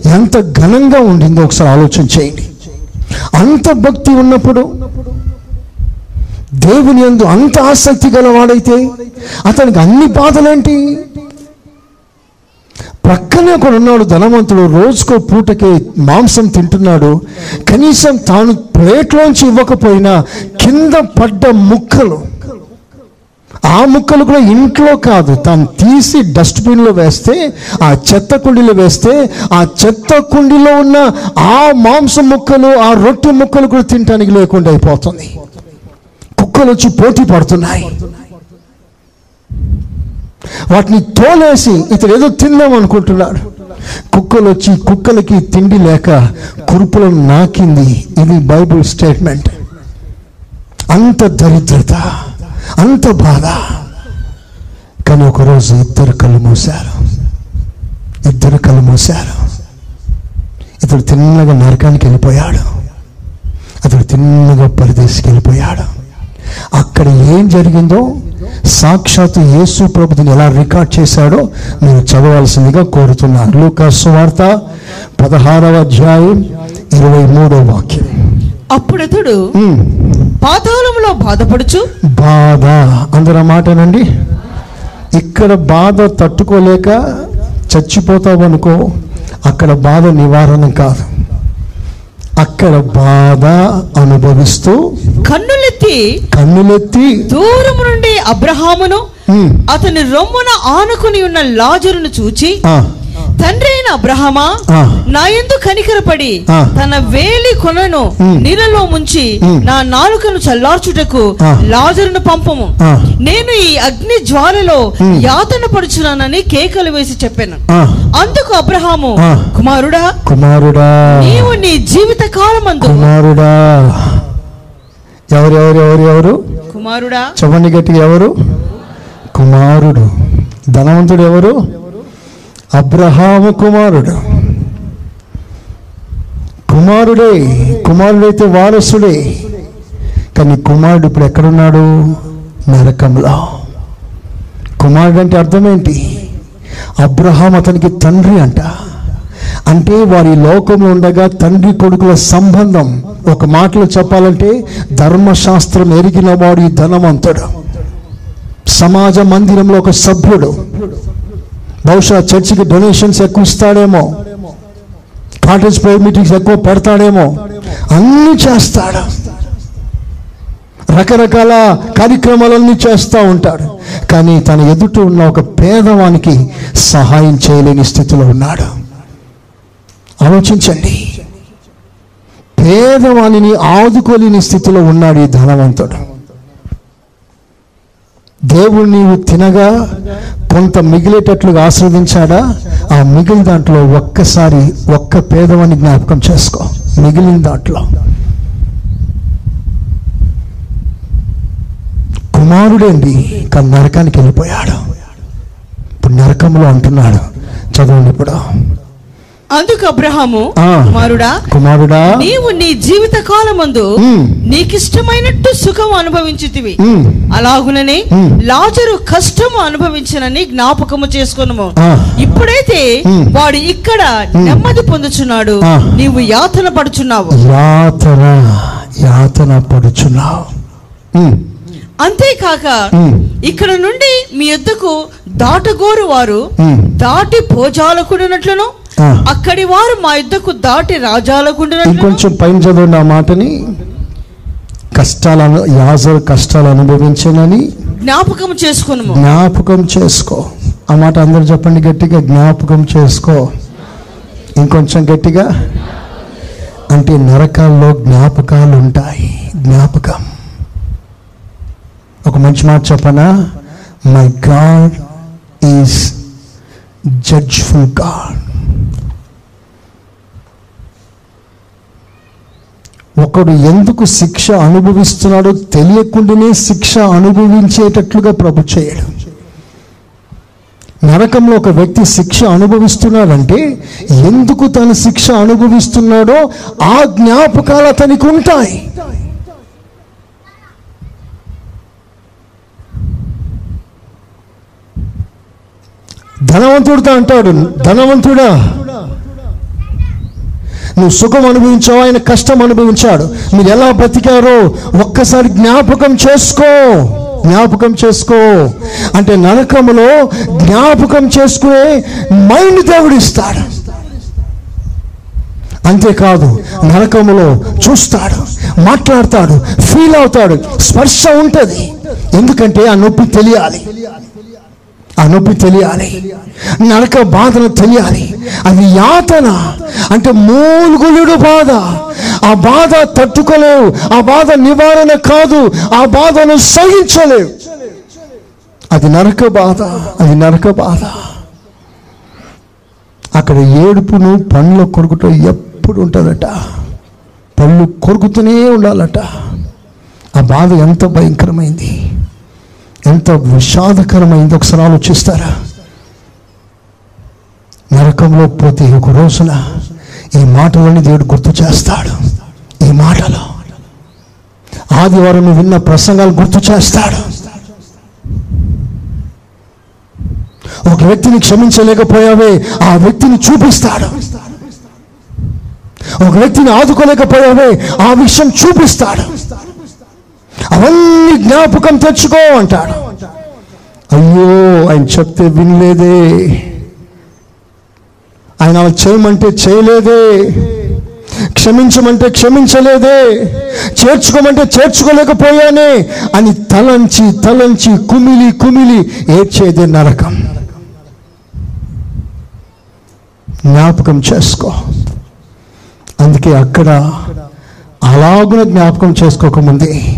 ఎంత ఘనంగా ఉండిందో ఒకసారి ఆలోచన చేయండి. అంత భక్తి ఉన్నప్పుడు దేవుని యందు అంత ఆసక్తి గలవాడైతే అతనికి అన్ని బాధలేంటి? ప్రక్కనే ఒకడు ఉన్నాడు ధనవంతుడు రోజుకో పూటకి మాంసం తింటున్నాడు. కనీసం తాను ప్లేట్లోంచి ఇవ్వకపోయినా కింద పడ్డ ముక్కలు ఆ ముక్కలు కూడా ఇంట్లో కాదు తాను తీసి డస్ట్బిన్లో వేస్తే ఆ చెత్త కుండీలో వేస్తే ఆ చెత్త కుండీలో ఉన్న ఆ మాంసం ముక్కలు ఆ రొట్టె ముక్కలు కూడా తినడానికి లేకుండా అయిపోతుంది. కుక్కలు వచ్చి పోటీ పడుతున్నాయి. వాటిని తోలేసి ఇతడు ఏదో తిందాం అనుకుంటున్నాడు. కుక్కలు వచ్చి కుక్కలకి తిండి లేక కురుపులను నాకింది ఇది బైబుల్ స్టేట్మెంట్. అంత దరిద్రత అంత బాధ. కానీ ఒకరోజు ఇద్దరు కళ్ళు మూశారు. ఇద్దరు కళ్ళు మూశారు. ఇతడు తిన్నగా నరకానికి వెళ్ళిపోయాడు. అతడు తిన్నగా పరిదేశికి వెళ్ళిపోయాడు. అక్కడ ఏం జరిగిందో సాక్షాత్తు యేసు ప్రభుని ఎలా రికార్డ్ చేశాడో మీరు చదవాల్సిందిగా కోరుతున్నాను లూకాసు వార్త పదహారవ అధ్యాయం ఇరవై మూడో వాక్యం. అప్పుడతడు. పాతాళంలో బాధపడుచు బాధ. అందరూ మాటనండి ఇక్కడ బాధ తట్టుకోలేక చచ్చిపోతావు అనుకో అక్కడ బాధ నివారణ కాదు. అక్కడ బాధ అనుభవిస్తూ కన్నులెత్తి కన్నులెత్తి దూరం నుండి అబ్రహామును అతని రొమ్మున ఆనుకుని ఉన్న లాజరును చూచి తండ్రి అయిన అబ్రహమా. నా ఎందు కనికరపడి. తన వేలి కొనను. నీళ్ళలో ముంచి. నా నాలుకను చల్లార్చుటకు. లాజరును పంపము. నేను ఈ అగ్ని జ్వాలలో. యాతన పడుచున్నానని కేకలు వేసి చెప్పాను. అందుకు అబ్రహాము. కుమారుడా కుమారుడా నీవు నీ జీవిత కాలమందు కుమారుడా ఎవరు ఎవరు ఎవరు ఎవరు కుమారుడా చెప్పండి గట్టిగా ఎవరు కుమారుడు ధనవంతుడు ఎవరు అబ్రహాము కుమారుడు. కుమారుడే కుమారుడైతే వారసుడే. కానీ కుమారుడు ఇప్పుడు ఎక్కడున్నాడు? నరకంలో. కుమారుడు అంటే అర్థం ఏంటి అబ్రహాం అతనికి తండ్రి అంట. అంటే వారి లోకంలో ఉండగా తండ్రి కొడుకుల సంబంధం. ఒక మాటలో చెప్పాలంటే ధర్మశాస్త్రం ఎరిగిన వాడు ఈ ధనవంతుడు. సమాజ మందిరంలో ఒక సభ్యుడు. బహుశా చర్చికి డొనేషన్స్ ఎక్కువ ఇస్తాడేమో. కాటేజ్ ప్రేయర్ మీటింగ్స్ ఎక్కువ పెడతాడేమో. అన్నీ చేస్తాడు. రకరకాల కార్యక్రమాలన్నీ చేస్తూ ఉంటాడు. కానీ తన ఎదుట ఉన్న ఒక పేదవానికి సహాయం చేయలేని స్థితిలో ఉన్నాడు. ఆలోచించండి. పేదవానిని ఆదుకోలేని స్థితిలో ఉన్నాడు ఈ ధనవంతుడు. దేవుడు నీవు తినగా కొంత మిగిలేటట్లుగా ఆస్వాదించాడా ఆ మిగిలిన దాంట్లో ఒక్కసారి ఒక్క పేదవాన్ని జ్ఞాపకం చేసుకో. మిగిలిన దాంట్లో. కుమారుడేంటి కానీ నరకానికి వెళ్ళిపోయాడు. ఇప్పుడు నరకంలో అంటున్నాడు. చదవండి ఇప్పుడు. అందుకు అబ్రహాము. కుమారుడా కుమారుడా నీవు నీ జీవిత కాలమందు నీకిష్టమైనట్టు సుఖం అనుభవించితివి అలాగుననే. లాజరు కష్టము అనుభవించనని జ్ఞాపకము చేసుకున్నాము. ఇప్పుడైతే. వాడు ఇక్కడ నెమ్మది పొందుచున్నాడు. నీవు యాతన పడుచున్నావు యాతన యాతన పడుచున్నావు అంతేకాక ఇక్కడ నుండి మీ యొద్దకు దాటగోరు వారు దాటి భోజాలకుడినట్లును ఆ. అక్కడి వారు మా యుద్ధకు దాటి రాజాలకుండినట్లును ఇంకొంచెం పైన చదవండి ఆ మాటని కష్టాలను యాజరు కష్టాలు అనుభవించనని జ్ఞాపకం చేసుకును జ్ఞాపకం చేసుకో. ఆ మాట అందరూ చెప్పండి గట్టిగా జ్ఞాపకం చేసుకో. ఇంకొంచెం గట్టిగా అంటే నరకాల్లో జ్ఞాపకాలు ఉంటాయి జ్ఞాపకం. ఒక మంచి మాట చెప్పనా? My God is judgeful God ఒకడు ఎందుకు శిక్ష అనుభవిస్తున్నాడో తెలియకుండానే శిక్ష అనుభవించేటట్లుగా ప్రభు చేయడు. నరకంలో ఒక వ్యక్తి శిక్ష అనుభవిస్తున్నాడంటే ఎందుకు తను శిక్ష అనుభవిస్తున్నాడో ఆ జ్ఞాపకాలు అతనికి ఉంటాయి. ధనవంతుడితో అంటాడు. ధనవంతుడా? నువ్వు సుఖం అనుభవించావు ఆయన కష్టం అనుభవించాడు. మీరు ఎలా బ్రతికారో ఒక్కసారి జ్ఞాపకం చేసుకో. జ్ఞాపకం చేసుకో. అంటే నరకములో జ్ఞాపకం చేసుకునే మైండ్ దేవుడు ఇస్తాడు. అంతేకాదు నరకములో చూస్తాడు మాట్లాడతాడు ఫీల్ అవుతాడు స్పర్శ ఉంటుంది. ఎందుకంటే ఆ నొప్పి తెలియాలి. ఆ నొప్పి తెలియాలి. నరక బాధను తెలియాలి. అది యాతన. అంటే మూలుగులుడు బాధ. ఆ బాధ తట్టుకోలేవు. ఆ బాధ నివారణ కాదు. ఆ బాధను సహించలేవు. అది నరక బాధ. అది నరక బాధ. అక్కడ ఏడుపును పండ్ల కొరుకుట ఎప్పుడు ఉంటుందట. పళ్ళు కొరుకుతూనే ఉండాలట. ఆ బాధ ఎంత భయంకరమైంది. ఎంత విషాదకరమైంది. ఒకసారి ఆలోచిస్తారా? నరకంలో పోతే ఒక రోజున ఈ మాటలని దేవుడు గుర్తు చేస్తాడు. ఈ మాటలు ఆదివారం విన్న ప్రసంగాలు గుర్తు చేస్తాడు. ఒక వ్యక్తిని క్షమించలేకపోయావే ఆ వ్యక్తిని చూపిస్తాడు. ఒక వ్యక్తిని ఆదుకోలేకపోయావే ఆ విషయం చూపిస్తాడు. అవన్నీ జ్ఞాపకం తెచ్చుకో అంటాడు. అయ్యో ఆయన చెప్తే వినలేదే. ఆయన అలా చేయమంటే చేయలేదే. క్షమించమంటే క్షమించలేదే. చేర్చుకోమంటే చేర్చుకోలేకపోయానే అని తలంచి తలంచి కుమిలి కుమిలి ఏడ్చేదే నరకం. జ్ఞాపకం చేసుకో. అందుకే అక్కడ అలాగున జ్ఞాపకం చేసుకోకముందే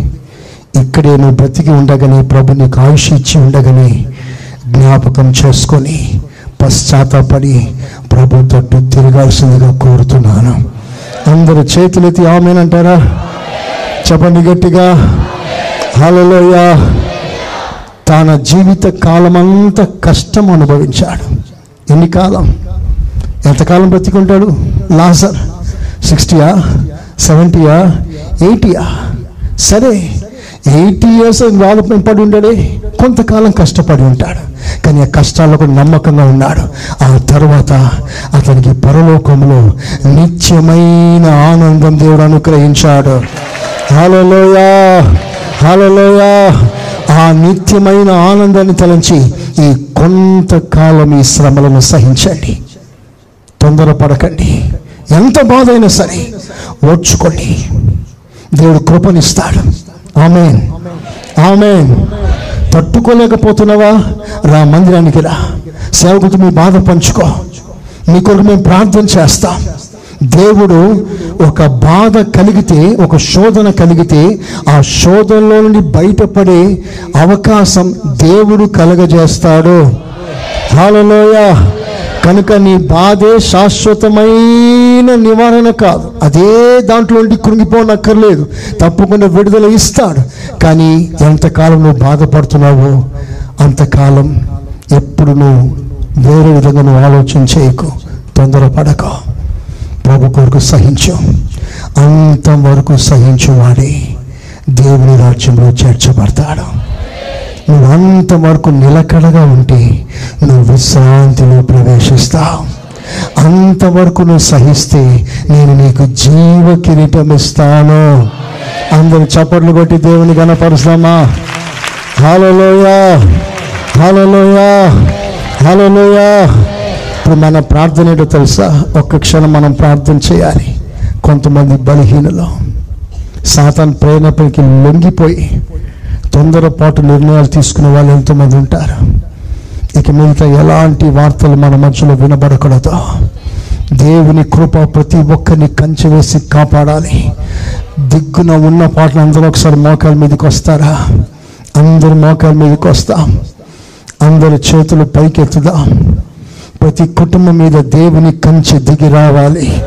ఇక్కడే నువ్వు బ్రతికి ఉండగానే ప్రభు నీకు ఆయుష్ ఇచ్చి ఉండగానే జ్ఞాపకం చేసుకొని పశ్చాత్తాపడి ప్రభు తట్టు తిరగాల్సిందిగా కోరుతున్నాను. అందరు చేతులెత్తి ఆమెనంటారా చెప్పండి గట్టిగా. హలోయ తన జీవిత కాలమంతా కష్టం అనుభవించాడు. ఎన్ని కాలం? ఎంతకాలం బ్రతికుంటాడు? లాజర్. సిక్స్టీయా? సెవెంటీయా? ఎయిటీయా? సరే. ఎయిటీ ఇయర్స్ బాధ పడి ఉంటాడే కొంతకాలం కష్టపడి ఉంటాడు. కానీ ఆ కష్టాలకు నమ్మకంగా ఉన్నాడు. ఆ తర్వాత అతనికి పరలోకంలో నిత్యమైన ఆనందం దేవుడు అనుగ్రహించాడు. హలోయా హలోయా ఆ నిత్యమైన ఆనందాన్ని తలంచి ఈ కొంతకాలం ఈ శ్రమలను సహించండి. తొందరపడకండి. ఎంత బాధ అయినా సరే ఓర్చుకోండి. దేవుడు కృపనిస్తాడు. ఆమెన్. ఆమెన్. తట్టుకోలేకపోతున్నావా? రా మందిరానికి రా. సేవకుడితో మీ బాధ పంచుకో. మీ కొరకు మేము ప్రార్థన చేస్తాం. దేవుడు ఒక బాధ కలిగితే ఒక శోధన కలిగితే ఆ శోధనలో నుండి బయటపడే అవకాశం దేవుడు కలగజేస్తాడు. హాలలోయ కనుక నీ బాధే శాశ్వతమైన నివారణ కాదు. అదే దాంట్లో ఉండి కృంగిపోనక్కర్లేదు. తప్పకుండా విడుదల ఇస్తాడు. కానీ ఎంతకాలం నువ్వు బాధపడుతున్నావో అంతకాలం ఎప్పుడు నువ్వు వేరే విధంగా నువ్వు ఆలోచన చేయకు. తొందరపడక. ప్రభు కొరకు సహించు. అంతవరకు సహించువాడే దేవుని రాజ్యంలో చేర్చబడతాడు. నువ్వు అంతవరకు నిలకడగా ఉంటే నువ్వు విశ్రాంతిలో ప్రవేశిస్తావు. అంతవరకు నువ్వు సహిస్తే నేను నీకు జీవ కిరీటం ఇస్తాను. అందరు చప్పట్లు కొట్టి దేవుని కనపరుస్తామా హలోయా హలోయా హలోయా ఇప్పుడు మన ప్రార్థన ఏంటో తెలుసా? ఒక్క క్షణం మనం ప్రార్థన చేయాలి. కొంతమంది బలహీనలో. సాతాన్ ప్రేరణపైకి లొంగిపోయి తొందరపాటు నిర్ణయాలు తీసుకునే వాళ్ళు ఎంతోమంది ఉంటారు. ఇక మిగతా ఎలాంటి వార్తలు మన మధ్యలో వినబడకూడదు. దేవుని కృప ప్రతి ఒక్కరిని కంచె వేసి కాపాడాలి. దిగ్గున ఉన్న పాటలు అందరూ ఒకసారి మోకాల మీదకి వస్తారా? అందరు మోకాల మీదకి వస్తాం. అందరి చేతులు పైకెత్తుదాం. ప్రతి కుటుంబం మీద దేవుని కంచె దిగి రావాలి.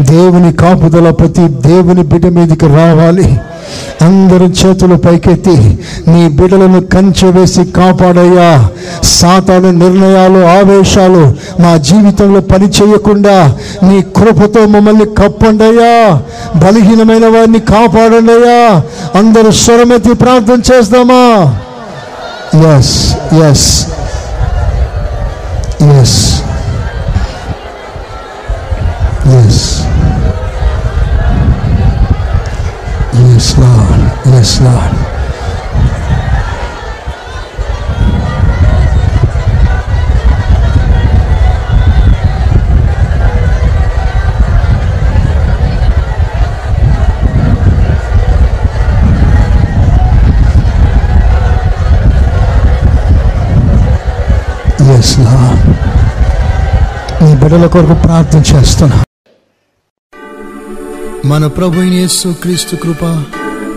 దేవుని కాపుదల ప్రతి దేవుని బిడ్డ మీదకి రావాలి. అందరి చేతులు పైకెత్తి నీ బిడ్డలను కంచె వేసి కాపాడయ్యా. సాతాను నిర్ణయాలు ఆవేశాలు మా జీవితంలో పని చేయకుండా నీ కృపతో మమ్మల్ని కప్పండయ్యా. బలహీనమైన వారిని కాపాడండి అయ్యా అందరూ స్వరమెత్తి ప్రార్థన చేస్తామా? Yes yes yes yes yes Lord yes Lord yes Lord నీ బిడ్డల కొరకు ప్రార్థన చేస్తున్నా మన ప్రభు యేసు క్రీస్తు కృప